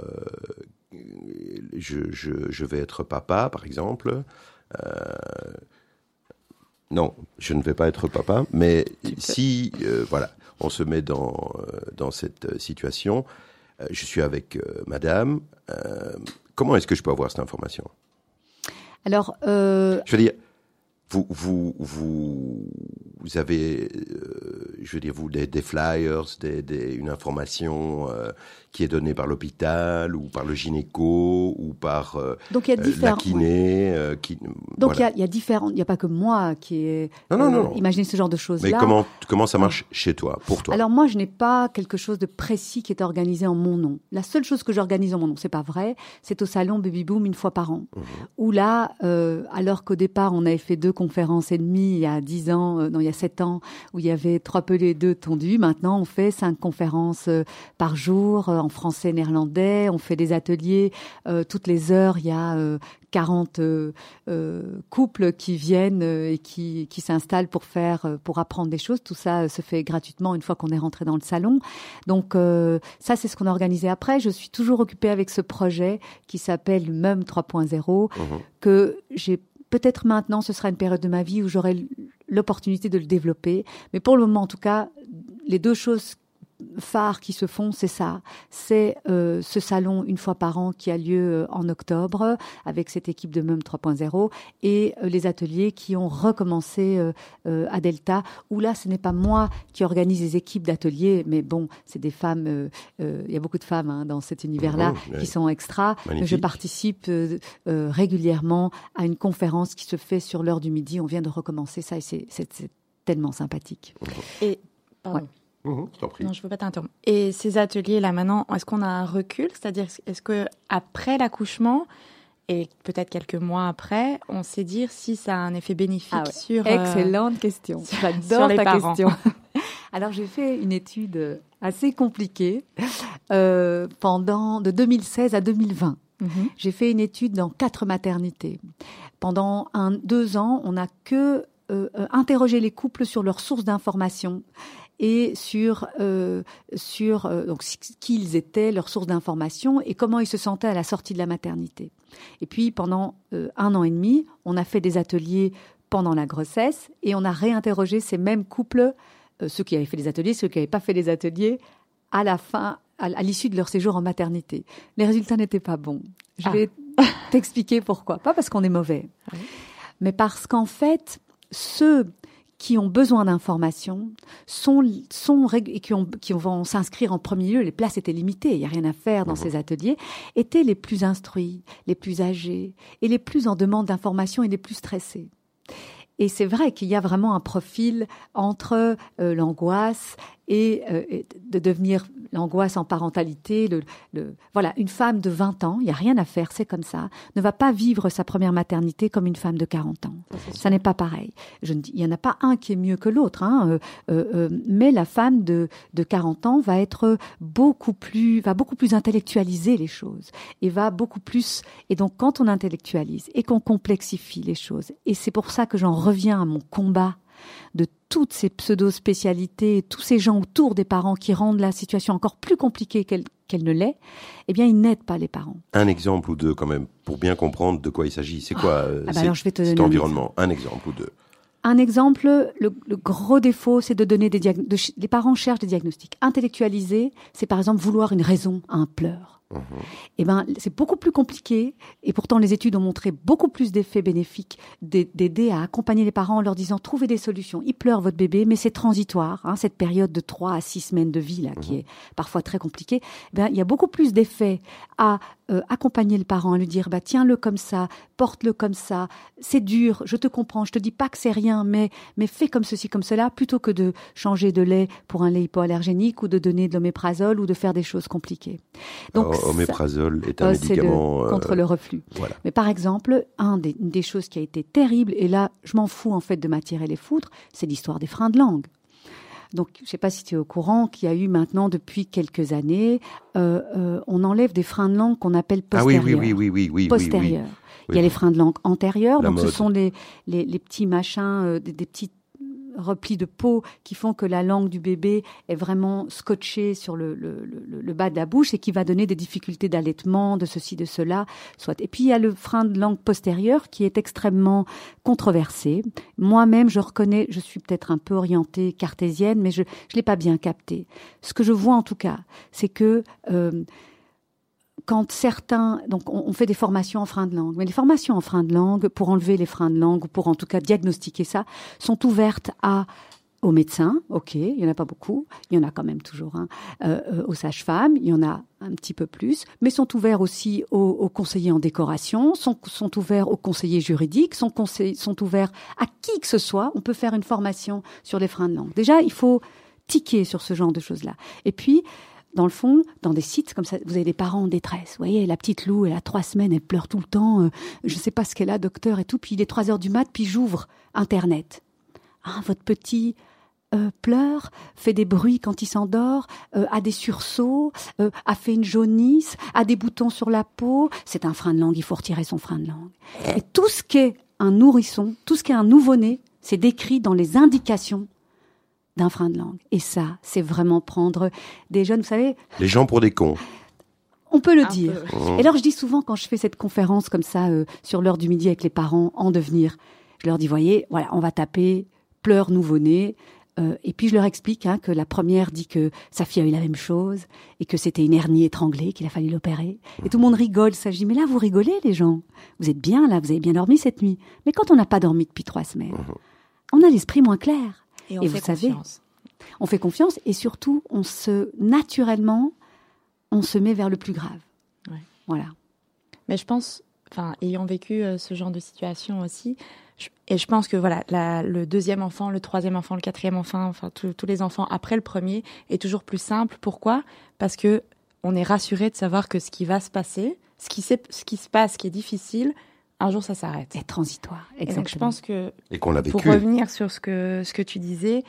je, je, je vais être papa, par exemple. Euh, non, je ne vais pas être papa, mais si, voilà, on se met dans, dans cette situation, je suis avec euh, madame, euh, comment est-ce que je peux avoir cette information? Alors, euh, Je veux dire, vous, vous, vous, vous avez, euh, je veux dire, vous, des, des flyers, des, des, une information euh, qui est donnée par l'hôpital ou par le gynéco ou par euh, donc il y a euh, la différents. kiné. qui, Donc il y, a, il y a différents. Il n'y a pas que moi qui ai Non, non, non, non. imaginé ce genre de choses Mais comment, comment ça marche chez toi, pour toi? Alors moi, je n'ai pas quelque chose de précis qui est organisé en mon nom. La seule chose que j'organise en mon nom, c'est pas vrai, c'est au salon Baby Boom une fois par an. Mhm. Où là, alors qu'au départ, on avait fait deux conférences et demie il y a dix ans, euh, non, il y a sept ans, où il y avait trois pelés et deux tondus. Maintenant, on fait cinq conférences euh, par jour euh, en français, néerlandais. On fait des ateliers toutes les heures. Il y a euh, 40 euh, euh, couples qui viennent et qui, qui s'installent pour faire, pour apprendre des choses. Tout ça se fait gratuitement une fois qu'on est rentré dans le salon. Donc euh, ça, c'est ce qu'on a organisé après. Je suis toujours occupée avec ce projet qui s'appelle MEM 3.0 Mhm. que j'ai peut-être maintenant, ce sera une période de ma vie où j'aurai l'opportunité de le développer. Mais pour le moment, en tout cas, les deux choses phares qui se font, c'est ça. C'est euh, ce salon une fois par an qui a lieu euh, en octobre avec cette équipe de MEM 3.0 et euh, les ateliers qui ont recommencé euh, euh, à Delta, où là, ce n'est pas moi qui organise les équipes d'ateliers, mais bon, c'est des femmes, euh, euh, il y a beaucoup de femmes hein, dans cet univers-là ouais. qui sont extra. Je participe euh, euh, régulièrement à une conférence qui se fait sur l'heure du midi. On vient de recommencer ça et c'est- tellement sympathique. Et pardon. Ouais. Mhm, je t'en prie. Non, je ne veux pas t'interrompre. Et ces ateliers là maintenant, est-ce qu'on a un recul? C'est-à-dire, est-ce que après l'accouchement, Et peut-être quelques mois après, on sait dire si ça a un effet bénéfique Ah ouais. sur. euh, Excellente question. sur J'adore les ta parents. question. Alors j'ai fait une étude assez compliquée euh, pendant de 2016 à 2020. Mhm. J'ai fait une étude dans quatre maternités. Pendant un, deux ans, on n'a que euh, euh, interrogé les couples sur leurs sources d'information et sur euh, sur euh, donc ce qu'ils étaient, leurs sources d'information et comment ils se sentaient à la sortie de la maternité. Et puis pendant euh, un an et demi, on a fait des ateliers pendant la grossesse et on a réinterrogé ces mêmes couples, euh, ceux qui avaient fait des ateliers, ceux qui n'avaient pas fait des ateliers, à la fin, à, à l'issue de leur séjour en maternité. Les résultats n'étaient pas bons. Je Ah. vais t'expliquer pourquoi. Pas parce qu'on est mauvais, Oui. mais parce qu'en fait, ceux qui ont besoin d'informations sont, sont et qui, ont, qui vont s'inscrire en premier lieu, les places étaient limitées, il n'y a rien à faire dans ces ateliers, étaient les plus instruits, les plus âgés et les plus en demande d'informations et les plus stressés. Et c'est vrai qu'il y a vraiment un profil entre euh, l'angoisse et, euh, et de devenir l'angoisse en parentalité. Le, le- voilà, une femme de 20 ans, il n'y a rien à faire, c'est comme ça, ne va pas vivre sa première maternité comme une femme de 40 ans. Ça n'est pas pareil. Je ne dis, il n'y en a pas un qui est mieux que l'autre, hein, euh, euh, euh, mais la femme de, de 40 ans va être beaucoup plus, va beaucoup plus intellectualiser les choses et va beaucoup plus. Et donc, quand on intellectualise et qu'on complexifie les choses, et c'est pour ça que j'en reviens à mon combat de toutes ces pseudo-spécialités, tous ces gens autour des parents qui rendent la situation encore plus compliquée qu'elle ne l'est, eh bien, ils n'aident pas les parents. Un exemple ou deux quand même, pour bien comprendre de quoi il s'agit. C'est quoi euh, Ah bah c'est- alors, je vais te cet un environnement Un exemple ou deux. Un exemple, le, le gros défaut, c'est de donner des diagnostics. De les parents cherchent des diagnostics. Intellectualiser, c'est par exemple vouloir une raison à un pleur. Eh ben, c'est beaucoup plus compliqué. Et pourtant, les études ont montré beaucoup plus d'effets bénéfiques d'ai- d'aider à accompagner les parents en leur disant trouvez des solutions. Il pleure votre bébé, mais c'est transitoire. Hein, cette période de 3 à 6 semaines de vie là, qui est parfois très compliquée. Eh ben, il y a beaucoup plus d'effets à euh, accompagner le parent, à lui dire bah tiens-le comme ça, porte-le comme ça. C'est dur, je te comprends. Je te dis pas que c'est rien, mais mais fais comme ceci, comme cela, plutôt que de changer de lait pour un lait hypoallergénique ou de donner de l'oméprazole ou de faire des choses compliquées. Donc Oh, ça- Oméprazole est un euh, c'est le- médicament. euh, contre le reflux. Voilà. Mais par exemple, un des, une des choses qui a été terrible, et là, je m'en fous en fait de m'attirer les foudres, c'est l'histoire des freins de langue. Donc, je ne sais pas si tu es au courant qu'il y a eu maintenant, depuis quelques années, euh, euh, on enlève des freins de langue qu'on appelle Ah oui, postérieurs. oui, oui, oui, oui, oui, oui, oui. postérieurs. Il y a les freins de langue antérieurs, La donc ce sont les, les, les petits machins, euh, des, des petits replis de peau qui font que la langue du bébé est vraiment scotchée sur le, le, le, le bas de la bouche et qui va donner des difficultés d'allaitement, de ceci, de cela. Soit. Et puis il y a le frein de langue postérieur qui est extrêmement controversé. Moi-même, je reconnais, je suis peut-être un peu orientée cartésienne, mais je ne l'ai pas bien capté. Ce que je vois en tout cas, c'est que euh, quand certains, donc on, fait des formations en frein de langue, mais les formations en frein de langue, pour enlever les freins de langue, ou pour en tout cas diagnostiquer ça, sont ouvertes à aux médecins, ok, il y en a pas beaucoup, il y en a quand même toujours un, euh, euh, aux sages-femmes, il y en a un petit peu plus, mais sont ouverts aussi aux, aux conseillers en décoration, sont, sont ouverts aux conseillers juridiques, sont, conseil- sont ouverts à qui que ce soit. On peut faire une formation sur les freins de langue. Déjà, il faut tiquer sur ce genre de choses-là. Et puis, dans le fond, dans des sites comme ça, vous avez des parents en détresse. Vous voyez, la petite Lou, elle a trois semaines, elle pleure tout le temps. euh, je ne sais pas ce qu'elle a, docteur et tout. Puis il est trois heures du mat, puis j'ouvre Internet. Ah, votre petit euh, pleure, fait des bruits quand il s'endort, euh, a des sursauts, a fait une jaunisse, a des boutons sur la peau. C'est un frein de langue, il faut retirer son frein de langue. Et tout ce qu'est un nourrisson, tout ce qu'est un nouveau-né, c'est décrit dans les indications d'un frein de langue. Et ça, c'est vraiment prendre des jeunes, vous savez, Les gens pour des cons. on peut le Un dire. peu. Et alors, je dis souvent, quand je fais cette conférence comme ça, euh, sur l'heure du midi avec les parents en devenir, je leur dis, voyez, voilà, on va taper pleurs nouveau-né. euh, et puis, je leur explique hein, que la première dit que sa fille a eu la même chose et que c'était une hernie étranglée, qu'il a fallu l'opérer. Et tout le monde rigole. Ça, je dis, mais là, vous rigolez, les gens. Vous êtes bien, là, vous avez bien dormi cette nuit. Mais quand on n'a pas dormi depuis trois semaines, on a l'esprit moins clair. Et on Et fait vous savez, confiance. On fait confiance et surtout, on se, naturellement, on se met vers le plus grave. Ouais. Voilà. Mais je pense, enfin, ayant vécu euh, ce genre de situation aussi, je- et je pense que voilà, la- le deuxième enfant, le troisième enfant, le quatrième enfant, enfin tous les enfants après le premier est toujours plus simple. Pourquoi? Parce que on est rassuré de savoir que ce qui va se passer ce qui, s'est- ce qui se passe, ce qui est difficile, un jour ça s'arrête. est transitoire. Et Exactement. donc je pense que Et qu'on l'a pour vécu. revenir sur ce que, ce que tu disais,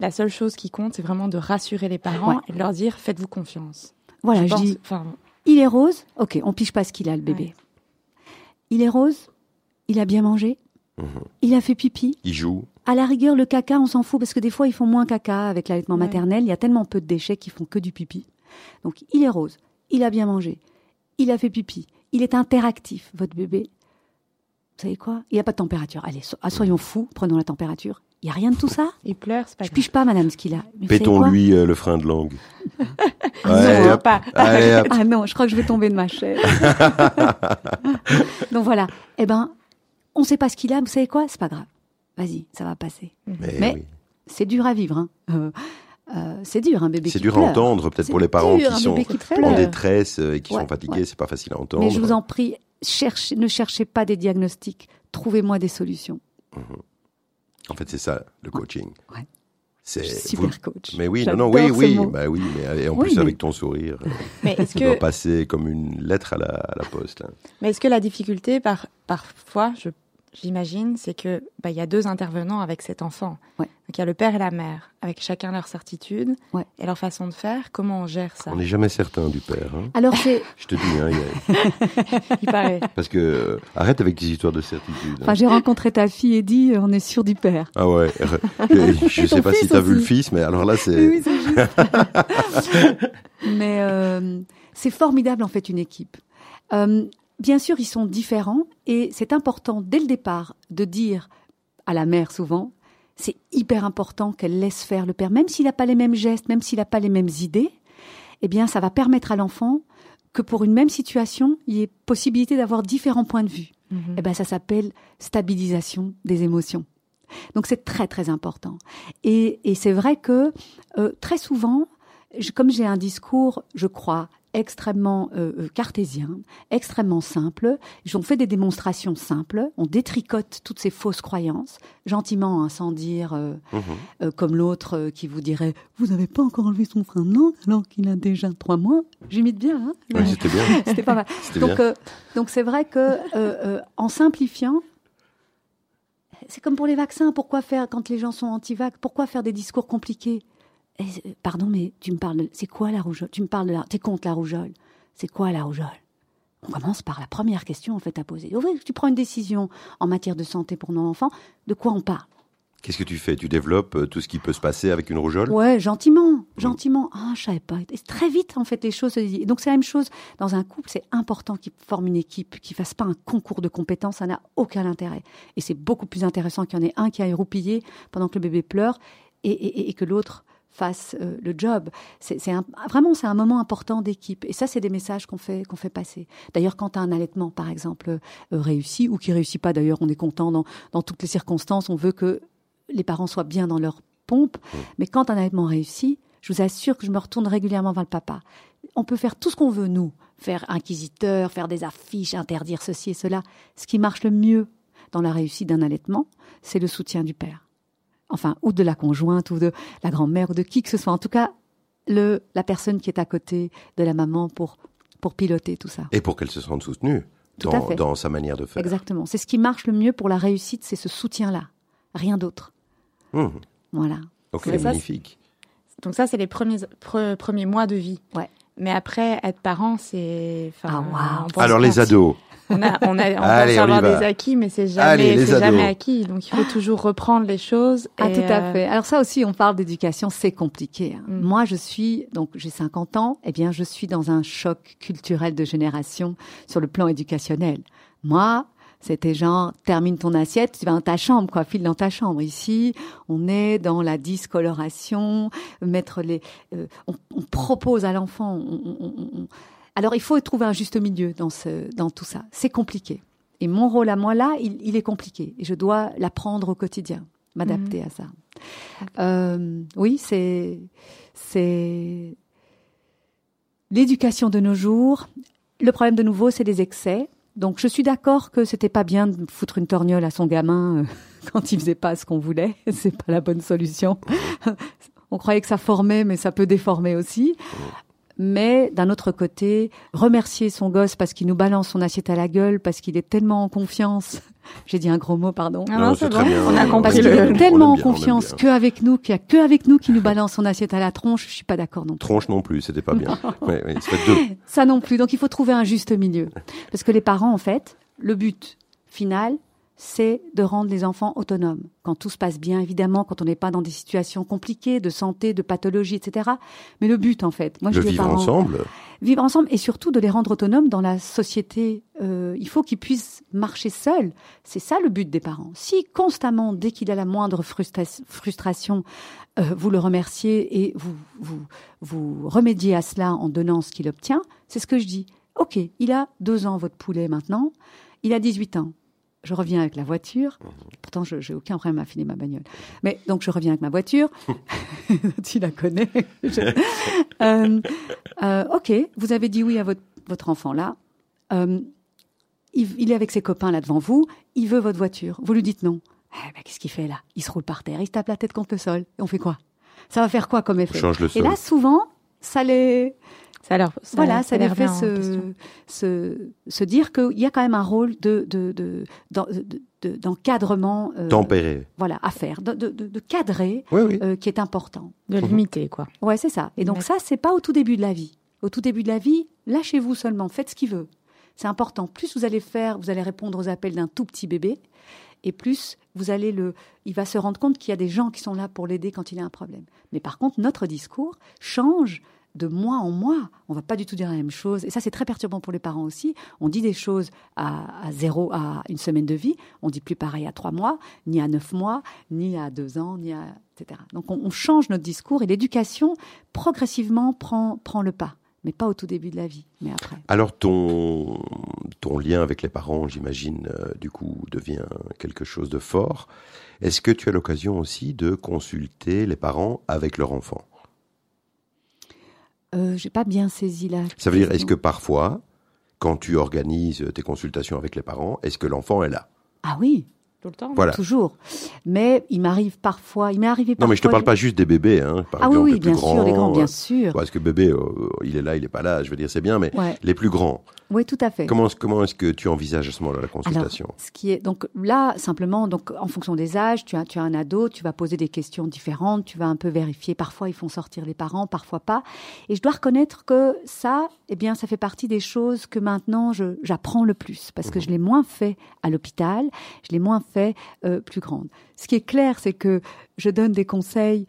la seule chose qui compte, c'est vraiment de rassurer les parents Ouais. et de leur dire faites-vous confiance. Voilà, je je pense- dis, enfin, il est rose. Ok, on pige pas ce qu'il a, le bébé. Il est rose. Il a bien mangé. Mhm. Il a fait pipi. Il joue. À la rigueur, le caca, on s'en fout parce que des fois, ils font moins caca avec l'allaitement Ouais. maternel. Il y a tellement peu de déchets qu'ils font que du pipi. Donc, il est rose. Il a bien mangé. Il a fait pipi. Il est interactif, votre bébé. Vous savez quoi? Il n'y a pas de température. Allez, so- ah, soyons fous, prenons la température. Il n'y a rien de tout ça? Il pleure, c'est pas Je grave. pige pas, madame, ce qu'il a. Pétons-lui euh, le frein de langue. Non, hop. pas. Allez, hop. Ah non, je crois que je vais tomber de ma chaise. Donc voilà. Eh ben, on ne sait pas ce qu'il a. Vous savez quoi? C'est pas grave. Vas-y, ça va passer. Mais, Mais- oui. C'est dur à vivre. Hein. Euh, euh, c'est dur, un bébé C'est qui dur à entendre, peut-être C'est pour les parents dur, qui sont qui en détresse euh, et qui Ouais, sont fatigués, ouais. c'est pas facile à entendre. Mais je vous en prie, cherchez, ne cherchez pas des diagnostics. Trouvez-moi des solutions. En fait, c'est ça, le coaching. Ouais. C'est vous- super coach. Mais oui, non, non, oui, oui, bah oui, mais et en Oui, plus mais- avec ton sourire, euh, Mais est-ce tu dois que, passer comme une lettre à la, à la poste. hein. mais est-ce que la difficulté, par, parfois, je, j'imagine, c'est que bah, il y a deux intervenants avec cet enfant. Ouais. Donc il y a le père et la mère, avec chacun leur certitude Ouais. et leur façon de faire. Comment on gère ça? On n'est jamais certain du père. hein. Alors, c'est. Je te dis, hein, il y a- Il paraît. parce que euh, arrête avec tes histoires de certitude. hein. Enfin, j'ai rencontré ta fille et dit on est sûr du père. Ah ouais, je, je sais Ton pas si fils t'as vu le fils, mais alors là, c'est... Oui, c'est juste. Mais euh, c'est formidable en fait une équipe. Euh, bien sûr, ils sont différents et c'est important dès le départ de dire à la mère souvent, c'est hyper important qu'elle laisse faire le père, même s'il n'a pas les mêmes gestes, même s'il n'a pas les mêmes idées. Eh bien, ça va permettre à l'enfant que pour une même situation, il y ait possibilité d'avoir différents points de vue. Mhm. Eh ben, ça s'appelle stabilisation des émotions. Donc c'est très très important. Et, et c'est vrai que euh, très souvent, je- comme j'ai un discours, je crois, extrêmement euh, euh, cartésien, extrêmement simple, on fait des démonstrations simples, on détricote toutes ces fausses croyances, gentiment, hein, sans dire euh, Mhm. euh, comme l'autre qui vous dirait « Vous n'avez pas encore enlevé son frein de langue alors qu'il a déjà trois mois ?» J'imite bien, hein Ouais, c'était bien, C'était pas mal. Donc, donc c'est vrai que en simplifiant, c'est comme pour les vaccins. Pourquoi faire quand les gens sont anti-vax Pourquoi faire des discours compliqués? Pardon, mais tu me parles. de- C'est quoi la rougeole? Tu me parles de la. T'es contre la rougeole C'est quoi la rougeole? On commence par la première question en fait à poser. Tu prends une décision en matière de santé pour nos enfants. De quoi on parle? Qu'est-ce que tu fais? Tu développes euh, tout ce qui peut se passer avec une rougeole? Ouais, gentiment, gentiment. Ah, je savais pas. Et très vite, en fait, les choses se disent. Donc, c'est la même chose dans un couple. C'est important qu'ils forment une équipe, qu'ils fassent pas un concours de compétences. Ça n'a aucun intérêt. Et c'est beaucoup plus intéressant qu'il y en ait un qui aille roupiller pendant que le bébé pleure et, et- et que l'autre fasse euh, le job. C'est vraiment c'est un moment important d'équipe. Et ça, c'est des messages qu'on fait qu'on fait passer. D'ailleurs, quand un allaitement, par exemple, euh, réussit ou qui réussit pas, d'ailleurs, on est content dans dans toutes les circonstances. On veut que les parents soient bien dans leur pompe. Mais quand un allaitement réussit, je vous assure que je me retourne régulièrement vers le papa. On peut faire tout ce qu'on veut, nous. Faire inquisiteur, faire des affiches, interdire ceci et cela. Ce qui marche le mieux dans la réussite d'un allaitement, c'est le soutien du père. Enfin, ou de la conjointe, ou de la grand-mère, ou de qui que ce soit. En tout cas, le, la personne qui est à côté de la maman pour, pour piloter tout ça. Et pour qu'elle se sente soutenue Tout à dans, fait. dans sa manière de faire. Exactement. C'est ce qui marche le mieux pour la réussite, c'est ce soutien-là. Rien d'autre. Mhm. Voilà. Ok, Mais ça, magnifique. Donc ça, c'est les premiers, pre- premiers mois de vie. Ouais. Mais après, être parent, c'est... enfin, Ah, Alors les ados, On, a, on, a, on Allez, on des acquis, mais c'est Allez, jamais, c'est jamais acquis. Donc il faut toujours reprendre les choses. Ah, et, tout à euh, fait. Alors ça aussi, on parle d'éducation, c'est compliqué. hein. Mm. Moi, je suis, donc j'ai 50 ans, eh bien, je suis dans un choc culturel de génération sur le plan éducationnel. Moi, c'était genre, termine ton assiette, tu vas dans ta chambre, quoi, file dans ta chambre. Ici, on est dans la discoloration, mettre les, euh, on, on propose à l'enfant. on- on- on- on- Alors, il faut trouver un juste milieu dans ce, dans tout ça. C'est compliqué. Et mon rôle à moi là, il, il est compliqué. Et je dois l'apprendre au quotidien, m'adapter à ça. Euh, oui, c'est c'est l'éducation de nos jours. Le problème de nouveau, c'est les excès. Donc, je suis d'accord que c'était pas bien de foutre une torgnole à son gamin euh, quand il faisait pas ce qu'on voulait. C'est pas la bonne solution. On croyait que ça formait, mais ça peut déformer aussi. Mais d'un autre côté, remercier son gosse parce qu'il nous balance son assiette à la gueule, parce qu'il est tellement en confiance. J'ai dit un gros mot, pardon. Ah Non, non, c'est bon, bien. on a compris Parce qu'il est tellement en confiance qu'avec nous, qu'il y a que avec nous qui nous balance son assiette à la tronche. Je suis pas d'accord non plus. Tronche non plus, c'était pas bien. Ouais, ouais, ça fait deux. Ça non plus. Donc il faut trouver un juste milieu. Parce que les parents, en fait, le but final, c'est de rendre les enfants autonomes. Quand tout se passe bien, évidemment, quand on n'est pas dans des situations compliquées de santé, de pathologie, etc. Mais le but, en fait, moi je vivre parents, ensemble. vivre ensemble et surtout de les rendre autonomes dans la société. Euh, il faut qu'ils puissent marcher seuls. C'est ça le but des parents. Si constamment, dès qu'il a la moindre frustra- frustration, euh, vous le remerciez et vous, vous, vous remédiez à cela en donnant ce qu'il obtient, c'est ce que je dis. Ok, il a deux ans, votre poulet maintenant. Il a 18 ans. Je reviens avec la voiture. Pourtant, je n'ai aucun problème à filer ma bagnole. Mais donc, je reviens avec ma voiture. tu la connais. Je- Euh, euh, ok, vous avez dit oui à votre, votre enfant là. Euh, il, il est avec ses copains là devant vous. Il veut votre voiture. Vous lui dites non. Eh ben, Qu'est-ce qu'il fait là? Il se roule par terre. Il se tape la tête contre le sol. Et on fait quoi? Ça va faire quoi comme On effet? Change le Et sol. là, souvent, ça les, Ça leur, ça, voilà, ça, les fait question. se, se, se dire qu'il y a quand même un rôle de, de, de, d'en- de- de- d'encadrement euh, Tempéré. voilà, à faire, de, de, de- de cadrer, Oui, oui. euh, qui est important. De limiter, quoi. Ouais, c'est ça. Et donc D'accord. ça, c'est pas au tout début de la vie. Au tout début de la vie, lâchez-vous seulement, faites ce qu'il veut. C'est important. Plus vous allez faire, vous allez répondre aux appels d'un tout petit bébé, et plus vous allez le, il va se rendre compte qu'il y a des gens qui sont là pour l'aider quand il a un problème. Mais par contre, notre discours change de mois en mois. On va pas du tout dire la même chose. Et ça, c'est très perturbant pour les parents aussi. On dit des choses à, à zéro, à une semaine de vie. On dit plus pareil à trois mois, ni à neuf mois, ni à deux ans, ni à, etc. Donc, on, on change notre discours et l'éducation, progressivement, prend, prend le pas. Mais pas au tout début de la vie, mais après. Alors ton ton lien avec les parents, j'imagine, euh, du coup, devient quelque chose de fort. Est-ce que tu as l'occasion aussi de consulter les parents avec leur enfant? Euh, j'ai pas bien saisi là. Ça veut dire, est-ce que parfois, quand tu organises tes consultations avec les parents, est-ce que l'enfant est là? Ah oui, Tout le temps. Voilà. toujours. Mais il m'arrive parfois, il m'est arrivé Non, parfois. mais je te parle pas juste des bébés, hein. Par Ah oui, exemple, oui, les plus bien sûr, les grands, bien euh, sûr. Parce que bébé, euh, il est là, il est pas là. Je veux dire, c'est bien, mais Ouais. les plus grands. Oui, tout à fait. Comment comment est-ce que tu envisages à ce moment-là la Alors, consultation ce qui est donc là simplement donc en fonction des âges, tu as tu as un ado, tu vas poser des questions différentes, tu vas un peu vérifier. Parfois ils font sortir les parents, parfois pas. Et je dois reconnaître que ça, eh bien, ça fait partie des choses que maintenant j'apprends le plus parce que je l'ai moins fait à l'hôpital, je l'ai moins fait euh, plus grande. Ce qui est clair, c'est que je donne des conseils.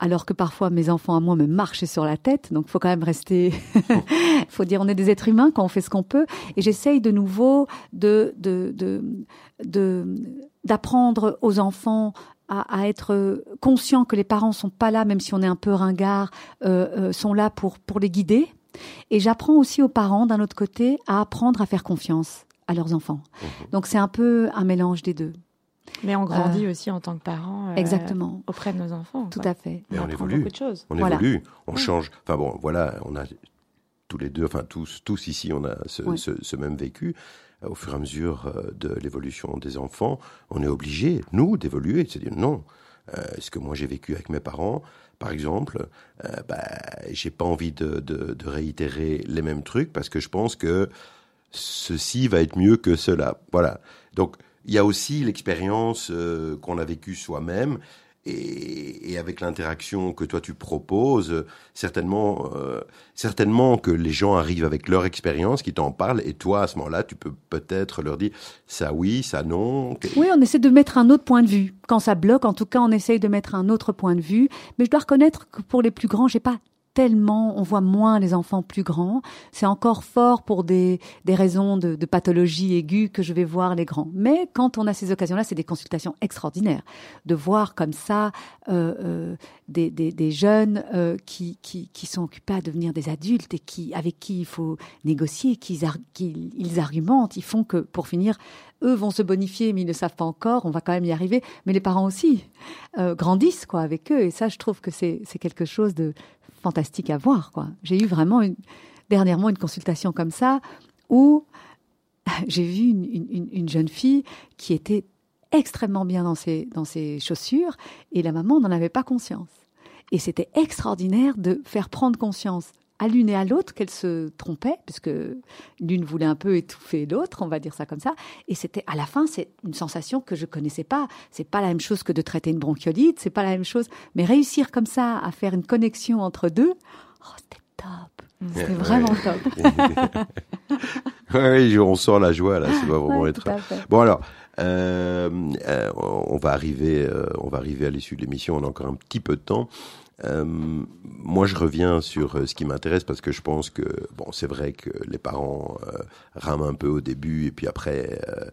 Alors que parfois mes enfants à moi me marchaient sur la tête, donc faut quand même rester. faut dire on est des êtres humains quand on fait ce qu'on peut. Et j'essaye de nouveau de de de de- d'apprendre aux enfants à, à être conscients que les parents sont pas là, même si on est un peu ringard, euh, euh, sont là pour pour les guider. Et j'apprends aussi aux parents d'un autre côté à apprendre à faire confiance à leurs enfants. Donc c'est un peu un mélange des deux. Mais on grandit aussi en tant que parents. euh, Exactement. Auprès de nos enfants. Tout quoi. à fait. Mais on évolue. beaucoup de choses. On Voilà. évolue, on change. Enfin bon, voilà, on a tous les deux, enfin tous, tous ici, on a ce, Ouais. ce, ce même vécu. Euh, Au fur et à mesure euh, de l'évolution des enfants, on est obligé, nous, d'évoluer. C'est-à-dire, non, euh, ce que moi j'ai vécu avec mes parents, par exemple, euh, bah, j'ai pas envie de, de, de réitérer les mêmes trucs parce que je pense que ceci va être mieux que cela. Voilà. Donc, il y a aussi l'expérience euh, qu'on a vécue soi-même et, et avec l'interaction que toi tu proposes, certainement, euh, certainement que les gens arrivent avec leur expérience, qui t'en parlent, et toi à ce moment-là, tu peux peut-être leur dire ça oui, ça non. Oui, on essaie de mettre un autre point de vue. Quand ça bloque, en tout cas, on essaye de mettre un autre point de vue. Mais je dois reconnaître que pour les plus grands, j'ai pas tellement, on voit moins les enfants plus grands. C'est encore fort pour des, des raisons de, pathologie aiguë que je vais voir les grands. Mais quand on a ces occasions-là, c'est des consultations extraordinaires. De voir comme ça euh, euh, des, des, des jeunes euh, qui, qui, qui sont occupés à devenir des adultes et qui, avec qui il faut négocier, qu'ils ils argumentent, ils font que, pour finir, eux vont se bonifier, mais ils ne savent pas encore. On va quand même y arriver. Mais les parents aussi grandissent quoi avec eux. Et ça, je trouve que c'est quelque chose de fantastique à voir. quoi. J'ai eu vraiment dernièrement une consultation comme ça où j'ai vu une, une- une- une jeune fille qui était extrêmement bien dans ses, dans ses chaussures et la maman n'en avait pas conscience. Et c'était extraordinaire de faire prendre conscience à l'une et à l'autre qu'elles se trompaient, puisque l'une voulait un peu étouffer l'autre, on va dire ça comme ça. Et c'était à la fin, c'est une sensation que je connaissais pas. C'est pas la même chose que de traiter une bronchiolite, c'est pas la même chose. Mais réussir comme ça à faire une connexion entre deux, oh, c'était top. C'était Ouais, vraiment ouais. top. Oui, on sent la joie là, ça doit vraiment Ouais, être. Bon alors, euh, euh, on va arriver, euh, on va arriver à l'issue de l'émission. On a encore un petit peu de temps. Euh, moi, je reviens sur euh, ce qui m'intéresse parce que je pense que bon, c'est vrai que les parents euh, rament un peu au début et puis après, euh,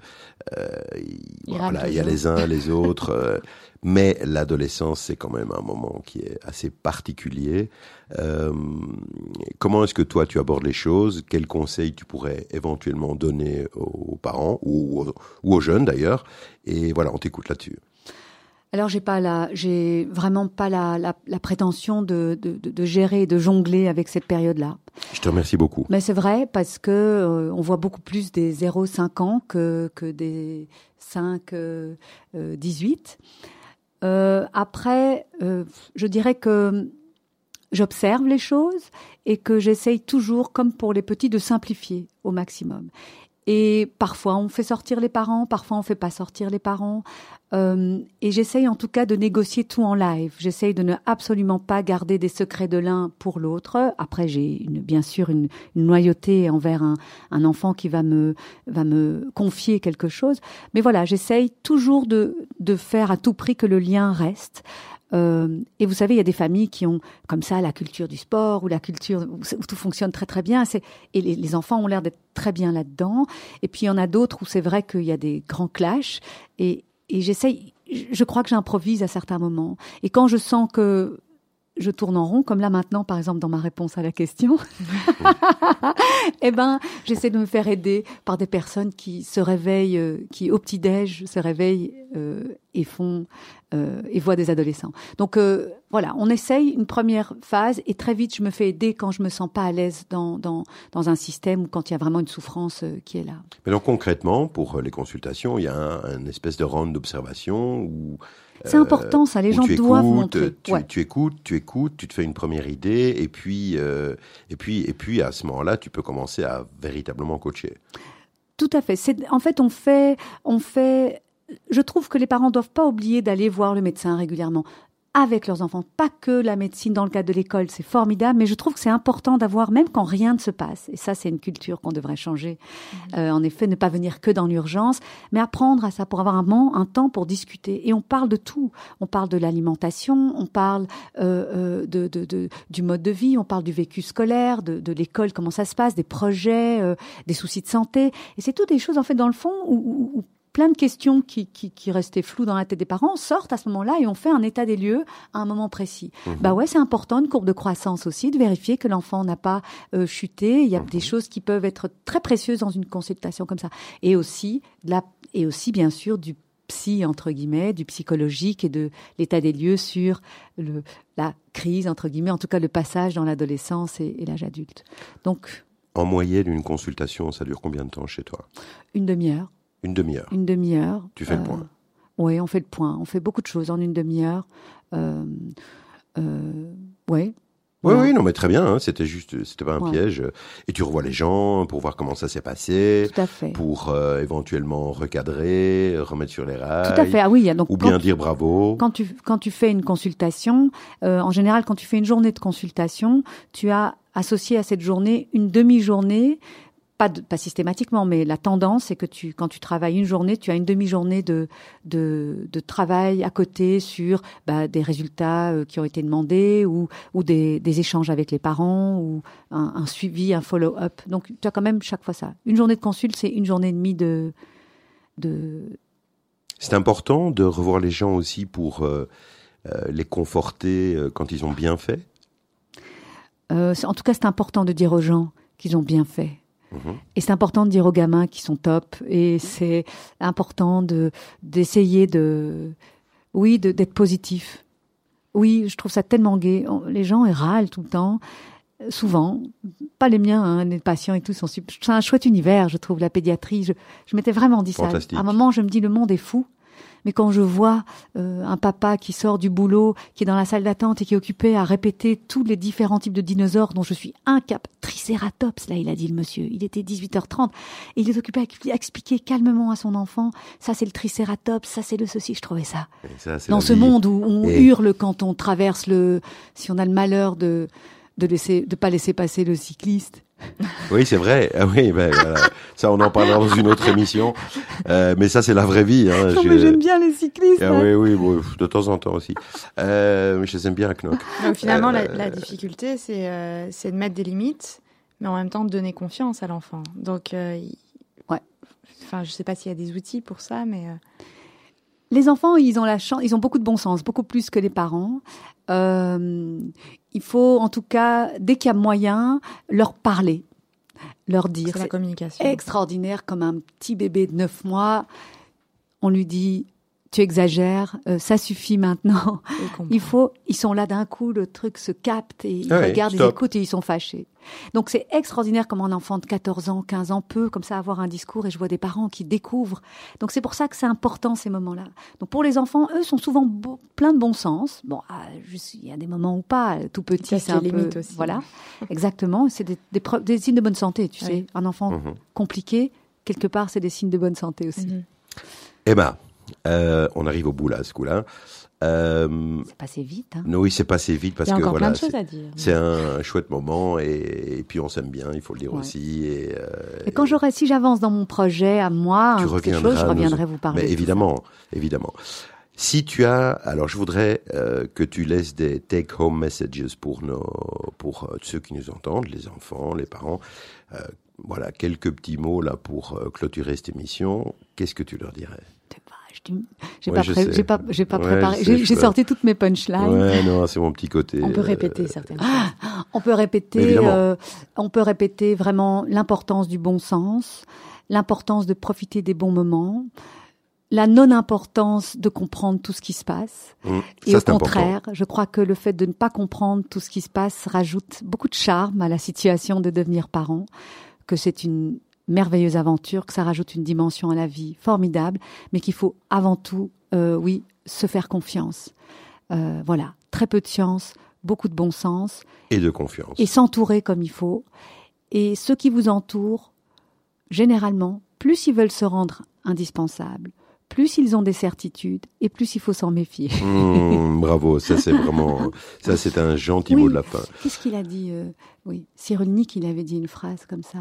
euh, Ils voilà, il y a les uns, les autres. mais l'adolescence, c'est quand même un moment qui est assez particulier. Euh, comment est-ce que toi tu abordes les choses? Quels conseils tu pourrais éventuellement donner aux parents ou, aux- ou aux jeunes d'ailleurs? Et voilà, on t'écoute là-dessus. Alors j'ai pas la, j'ai vraiment pas la, la, la prétention de, de, de, gérer, de jongler avec cette période-là. Je te remercie beaucoup. Mais c'est vrai parce que euh, on voit beaucoup plus des 0-5 ans que, que des 5 euh, euh, 18. Euh, après, euh, je dirais que j'observe les choses et que j'essaye toujours, comme pour les petits, de simplifier au maximum. Et parfois, on fait sortir les parents, parfois, on fait pas sortir les parents. Euh, et j'essaye en tout cas de négocier tout en live. J'essaye de ne absolument pas garder des secrets de l'un pour l'autre. Après, j'ai une, bien sûr une, une loyauté envers un, un enfant qui va me, va me confier quelque chose. Mais voilà, j'essaye toujours de, de faire à tout prix que le lien reste. Euh, et vous savez, il y a des familles qui ont comme ça la culture du sport ou la culture où, tout fonctionne très très bien. Et les, enfants ont l'air d'être très bien là-dedans. Et puis il y en a d'autres où c'est vrai qu'il y a des grands clashs. Et, et j'essaye, je je crois que j'improvise à certains moments. Et quand je sens que je tourne en rond, comme là maintenant, par exemple, dans ma réponse à la question, eh ben, j'essaie de me faire aider par des personnes qui se réveillent, euh, qui au petit-déj se réveillent euh, et font euh, et voient des adolescents. Donc voilà, on essaye une première phase et très vite je me fais aider quand je me sens pas à l'aise dans, un système ou quand il y a vraiment une souffrance qui est là. Mais donc concrètement, pour les consultations, il y a un, un espèce de round d'observation où C'est important ça, les gens tu doivent écoutes, montrer. Tu, Ouais. tu écoutes, tu écoutes, tu te fais une première idée, et puis, euh, et puis, et puis à ce moment-là, tu peux commencer à véritablement coacher. Tout à fait. C'est en fait on fait on fait. Je trouve que les parents doivent pas oublier d'aller voir le médecin régulièrement avec leurs enfants. Pas que la médecine dans le cadre de l'école, c'est formidable, mais je trouve que c'est important d'avoir, même quand rien ne se passe, et ça c'est une culture qu'on devrait changer, euh, en effet, ne pas venir que dans l'urgence, mais apprendre à ça pour avoir un, moment, un temps pour discuter. Et on parle de tout. On parle de l'alimentation, on parle euh, euh, de, de, de- du mode de vie, on parle du vécu scolaire, de, de l'école, comment ça se passe, des projets, euh, des soucis de santé. Et c'est toutes des choses, en fait, dans le fond, où, où- où plein de questions qui, qui, qui restaient floues dans la tête des parents sortent à ce moment-là et on fait un état des lieux à un moment précis. Bah ouais, c'est important, une courbe de croissance aussi, de vérifier que l'enfant n'a pas euh, chuté. Il y a des choses qui peuvent être très précieuses dans une consultation comme ça. Et aussi, de la, et aussi bien sûr, du psy, entre guillemets, du psychologique et de l'état des lieux sur le, la crise, entre guillemets, en tout cas le passage dans l'adolescence et, et l'âge adulte. Donc, En moyenne, une consultation, ça dure combien de temps chez toi? Une demi-heure. Une demi-heure. Une demi-heure. Tu fais le point. Oui, on fait le point. On fait beaucoup de choses en une demi-heure. Euh, euh, ouais. Oui, oui, non, mais très bien. hein, c'était juste, c'était pas un Ouais. piège. Et tu revois les gens pour voir comment ça s'est passé, Tout à fait. pour euh, éventuellement recadrer, remettre sur les rails, Tout à fait. Ah oui, donc ou bien tu- dire bravo. quand tu quand tu fais une consultation, euh, en général, quand tu fais une journée de consultation, tu as associé à cette journée une demi-journée. Pas, de- pas systématiquement, mais la tendance, c'est que tu, quand tu travailles une journée, tu as une demi-journée de, de, de travail à côté sur bah, des résultats euh, qui ont été demandés ou, ou des, des échanges avec les parents ou un, un suivi, un follow-up. Donc, tu as quand même chaque fois ça. Une journée de consulte, c'est une journée et demie de, de, C'est important de revoir les gens aussi pour euh, euh, les conforter quand ils ont bien fait? Euh, en tout cas, c'est important de dire aux gens qu'ils ont bien fait. Mhm. Et c'est important de dire aux gamins qu'ils sont top. Et c'est important de d'essayer de, oui, d'être positif. Oui, je trouve ça tellement gai. Les gens ils râlent tout le temps, souvent. Pas les miens, hein, les patients et tout sont. C'est un chouette univers, je trouve, la pédiatrie. Je, je m'étais vraiment dit ça. À un moment, je me dis le monde est fou. Mais quand je vois euh, un papa qui sort du boulot, qui est dans la salle d'attente et qui est occupé à répéter tous les différents types de dinosaures dont je suis incapable, Triceratops, là il a dit le monsieur, il était 18h30, et il est occupé à expli- à expliquer calmement à son enfant, ça c'est le Triceratops, ça c'est le ceci, je trouvais ça. Ça, Dans ce vie. monde où on Et- hurle quand on traverse le, si on a le malheur de de laisser, de pas laisser passer le cycliste. Oui, c'est vrai. Ah oui, ben, voilà. ça, on en parlera dans une autre émission. Euh, mais ça, c'est la vraie vie. Hein. Non, Je- mais j'aime bien les cyclistes. Ah hein. oui, oui, bon, de temps en temps aussi. Euh, mais je les aime bien, Knock. Donc finalement, la, Euh, la difficulté, c'est euh, c'est de mettre des limites, mais en même temps de donner confiance à l'enfant. Donc, euh, Ouais. Enfin, je sais pas s'il y a des outils pour ça, mais euh, Les enfants, ils ont la chance, ils ont beaucoup de bon sens, beaucoup plus que les parents. Euh, il faut, en tout cas, dès qu'il y a moyen, leur parler, leur dire. c'est la communication. extraordinaire comme un petit bébé de neuf mois. On lui dit, tu exagères, euh, ça suffit maintenant. Il faut, ils sont là d'un coup, le truc se capte et ils Ah regardent, ils écoutent et ils sont fâchés. Donc c'est extraordinaire comme un enfant de 14 ans, 15 ans peut comme ça avoir un discours et je vois des parents qui découvrent. Donc c'est pour ça que c'est important ces moments-là. Donc pour les enfants, eux sont souvent beau- plein de bon sens. Bon, ah, il y a des moments où pas, tout petit c'est un peu aussi. voilà. Exactement, c'est des, des, preuves- des signes de bonne santé, tu Oui. sais. Un enfant Mhm. compliqué, quelque part, c'est des signes de bonne santé aussi. Mhm. Emma, euh, on arrive au bout là, à ce coup-là. Euh, C'est passé vite. Hein. oui, c'est passé vite parce Il y a que encore voilà, plein de choses c'est- à dire. c'est un chouette moment et, et puis on s'aime bien, il faut le dire Ouais. aussi. Et, euh, Et quand j'aurai, si j'avance dans mon projet à moi, Tu hein, reviendras chose, je nous- reviendrai vous parler. Mais évidemment, évidemment. Si tu as, alors je voudrais euh, que tu laisses des take-home messages pour nos, pour euh, ceux qui nous entendent, les enfants, les parents. Euh, voilà, quelques petits mots là pour clôturer cette émission. Qu'est-ce que tu leur dirais? J'ai Ouais, pas, pré- pas, pas Ouais, préparé. J'ai sorti toutes mes punchlines. Ouais, non, c'est mon petit côté. On peut euh, répéter certaines choses. On peut répéter. Euh, on peut répéter vraiment l'importance du bon sens, l'importance de profiter des bons moments, la non-importance de comprendre tout ce qui se passe. hum, Et ça, au important. contraire, je crois que le fait de ne pas comprendre tout ce qui se passe rajoute beaucoup de charme à la situation de devenir parent, que c'est une merveilleuse aventure, que ça rajoute une dimension à la vie formidable, mais qu'il faut avant tout, euh, oui, se faire confiance. Euh, voilà, très peu de science, beaucoup de bon sens, Et de confiance. et s'entourer comme il faut. Et ceux qui vous entourent, généralement, plus ils veulent se rendre indispensables, plus ils ont des certitudes, et plus il faut s'en méfier. Hum, bravo, ça c'est vraiment, ça c'est un gentil Oui. mot de la fin. Qu'est-ce qu'il a dit euh, Oui, Cyrulnik, il avait dit une phrase comme ça.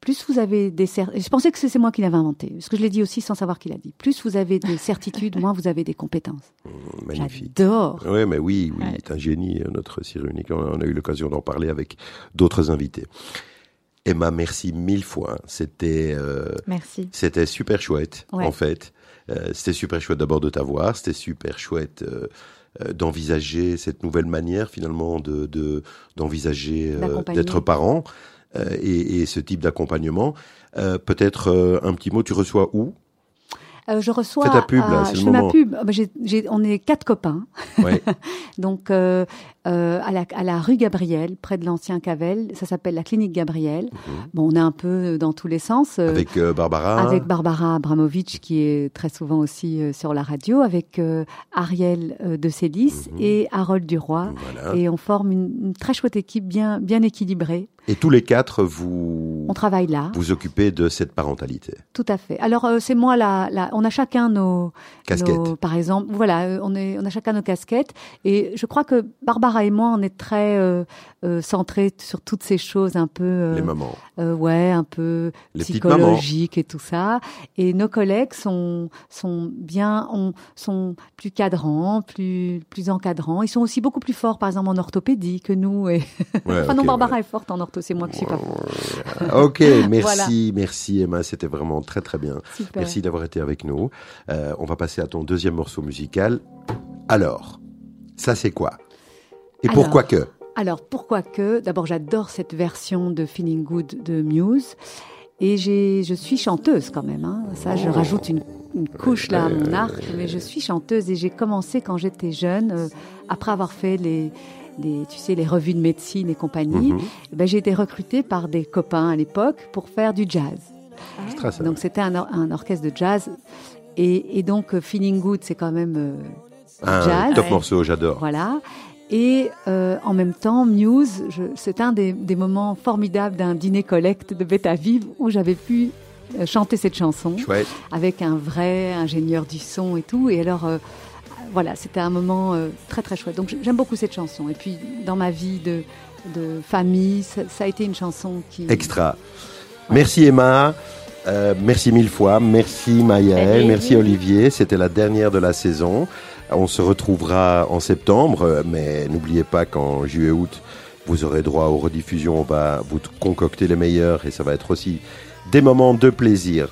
Plus vous avez des cer- je pensais que c'est moi qui l'avais inventé, parce que je l'ai dit aussi sans savoir qui l'a dit. Plus vous avez des certitudes, moins vous avez des compétences. Hum, Magnifique. J'adore. Oui, mais oui, oui, Ouais. est un génie, euh, notre Cyrulnik. On on a eu l'occasion d'en parler avec d'autres invités. Emma, merci mille fois. C'était euh, Merci. c'était super chouette, Ouais. en fait. Euh, c'était super chouette d'abord de t'avoir. C'était super chouette euh, d'envisager cette nouvelle manière, finalement, de de- d'envisager d'être parent et, et ce type d'accompagnement. Euh, Peut-être euh, un petit mot. Tu reçois où? Euh, je reçois. Fais ta pub, là, c'est le je fais ma pub. Ah, bah, on est quatre copains. Ouais. Donc, euh, euh, à, la, à la rue Gabriel, près de l'ancien Cavel. Ça s'appelle la clinique Gabriel. Bon, on est un peu dans tous les sens. euh, Mhm. Avec euh, Barbara. avec Barbara Abramovic, qui est très souvent aussi euh, sur la radio, avec euh, Ariel euh, de Célis Mhm. et Harold Duroy. Voilà. Et on forme une, une très chouette équipe bien, bien équilibrée. Et tous les quatre, vous On travaille là, vous occupez de cette parentalité. tout à fait. Alors, euh, c'est moi, la, on a chacun nos, Casquette. nos- par exemple, voilà, euh, on, est, on a chacun nos casquettes. Et je crois que Barbara et moi, on est très euh, euh, sur toutes ces choses un peu, euh, Les mamans. euh, ouais, un peu Les psychologiques et tout ça. Et nos collègues sont sont bien, on, sont plus cadrants, plus plus encadrants. Ils sont aussi beaucoup plus forts, par exemple en orthopédie que nous. Et Ouais, enfin non, ok, Barbara ouais. est forte en ortho, c'est moi qui suis pas. Ok, merci, merci Emma, c'était vraiment très très bien. Super. Merci d'avoir été avec nous. Euh, on va passer à ton deuxième morceau musical. Alors, ça c'est quoi? Et Alors. pourquoi que? Alors pourquoi que? D'abord, j'adore cette version de Feeling Good de Muse. Et j'ai, je suis chanteuse quand même. Hein. Ça, je rajoute une, une couche là à mon arc. Mais je suis chanteuse et j'ai commencé quand j'étais jeune, euh, après avoir fait les, les, tu sais, les revues de médecine et compagnie. Mhm. Eh ben, j'ai été recrutée par des copains à l'époque pour faire du jazz. Ça. Donc c'était un, or- un orchestre de jazz. Et, et donc, euh, Feeling Good, c'est quand même euh, Un jazz. top morceau, j'adore. Voilà. Et euh, en même temps, Muse, je- c'est un des, des moments formidables d'un dîner collecte de Bête à Vive où j'avais pu euh, chanter cette chanson Chouette. avec un vrai ingénieur du son et tout. Et alors, euh, voilà, c'était un moment euh, très très chouette. Donc j'aime beaucoup cette chanson. Et puis dans ma vie de, de famille, ça, ça a été une chanson qui... Extra. Merci Emma. Euh, merci mille fois. Merci Maëlle. Merci Olivier. C'était la dernière de la saison. On se retrouvera en septembre, mais n'oubliez pas qu'en juillet-août, vous aurez droit aux rediffusions. On va vous concocter les meilleurs et ça va être aussi des moments de plaisir.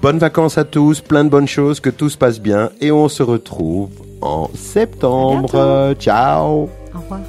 Bonnes vacances à tous, plein de bonnes choses, que tout se passe bien et on se retrouve en septembre. Ciao Au revoir.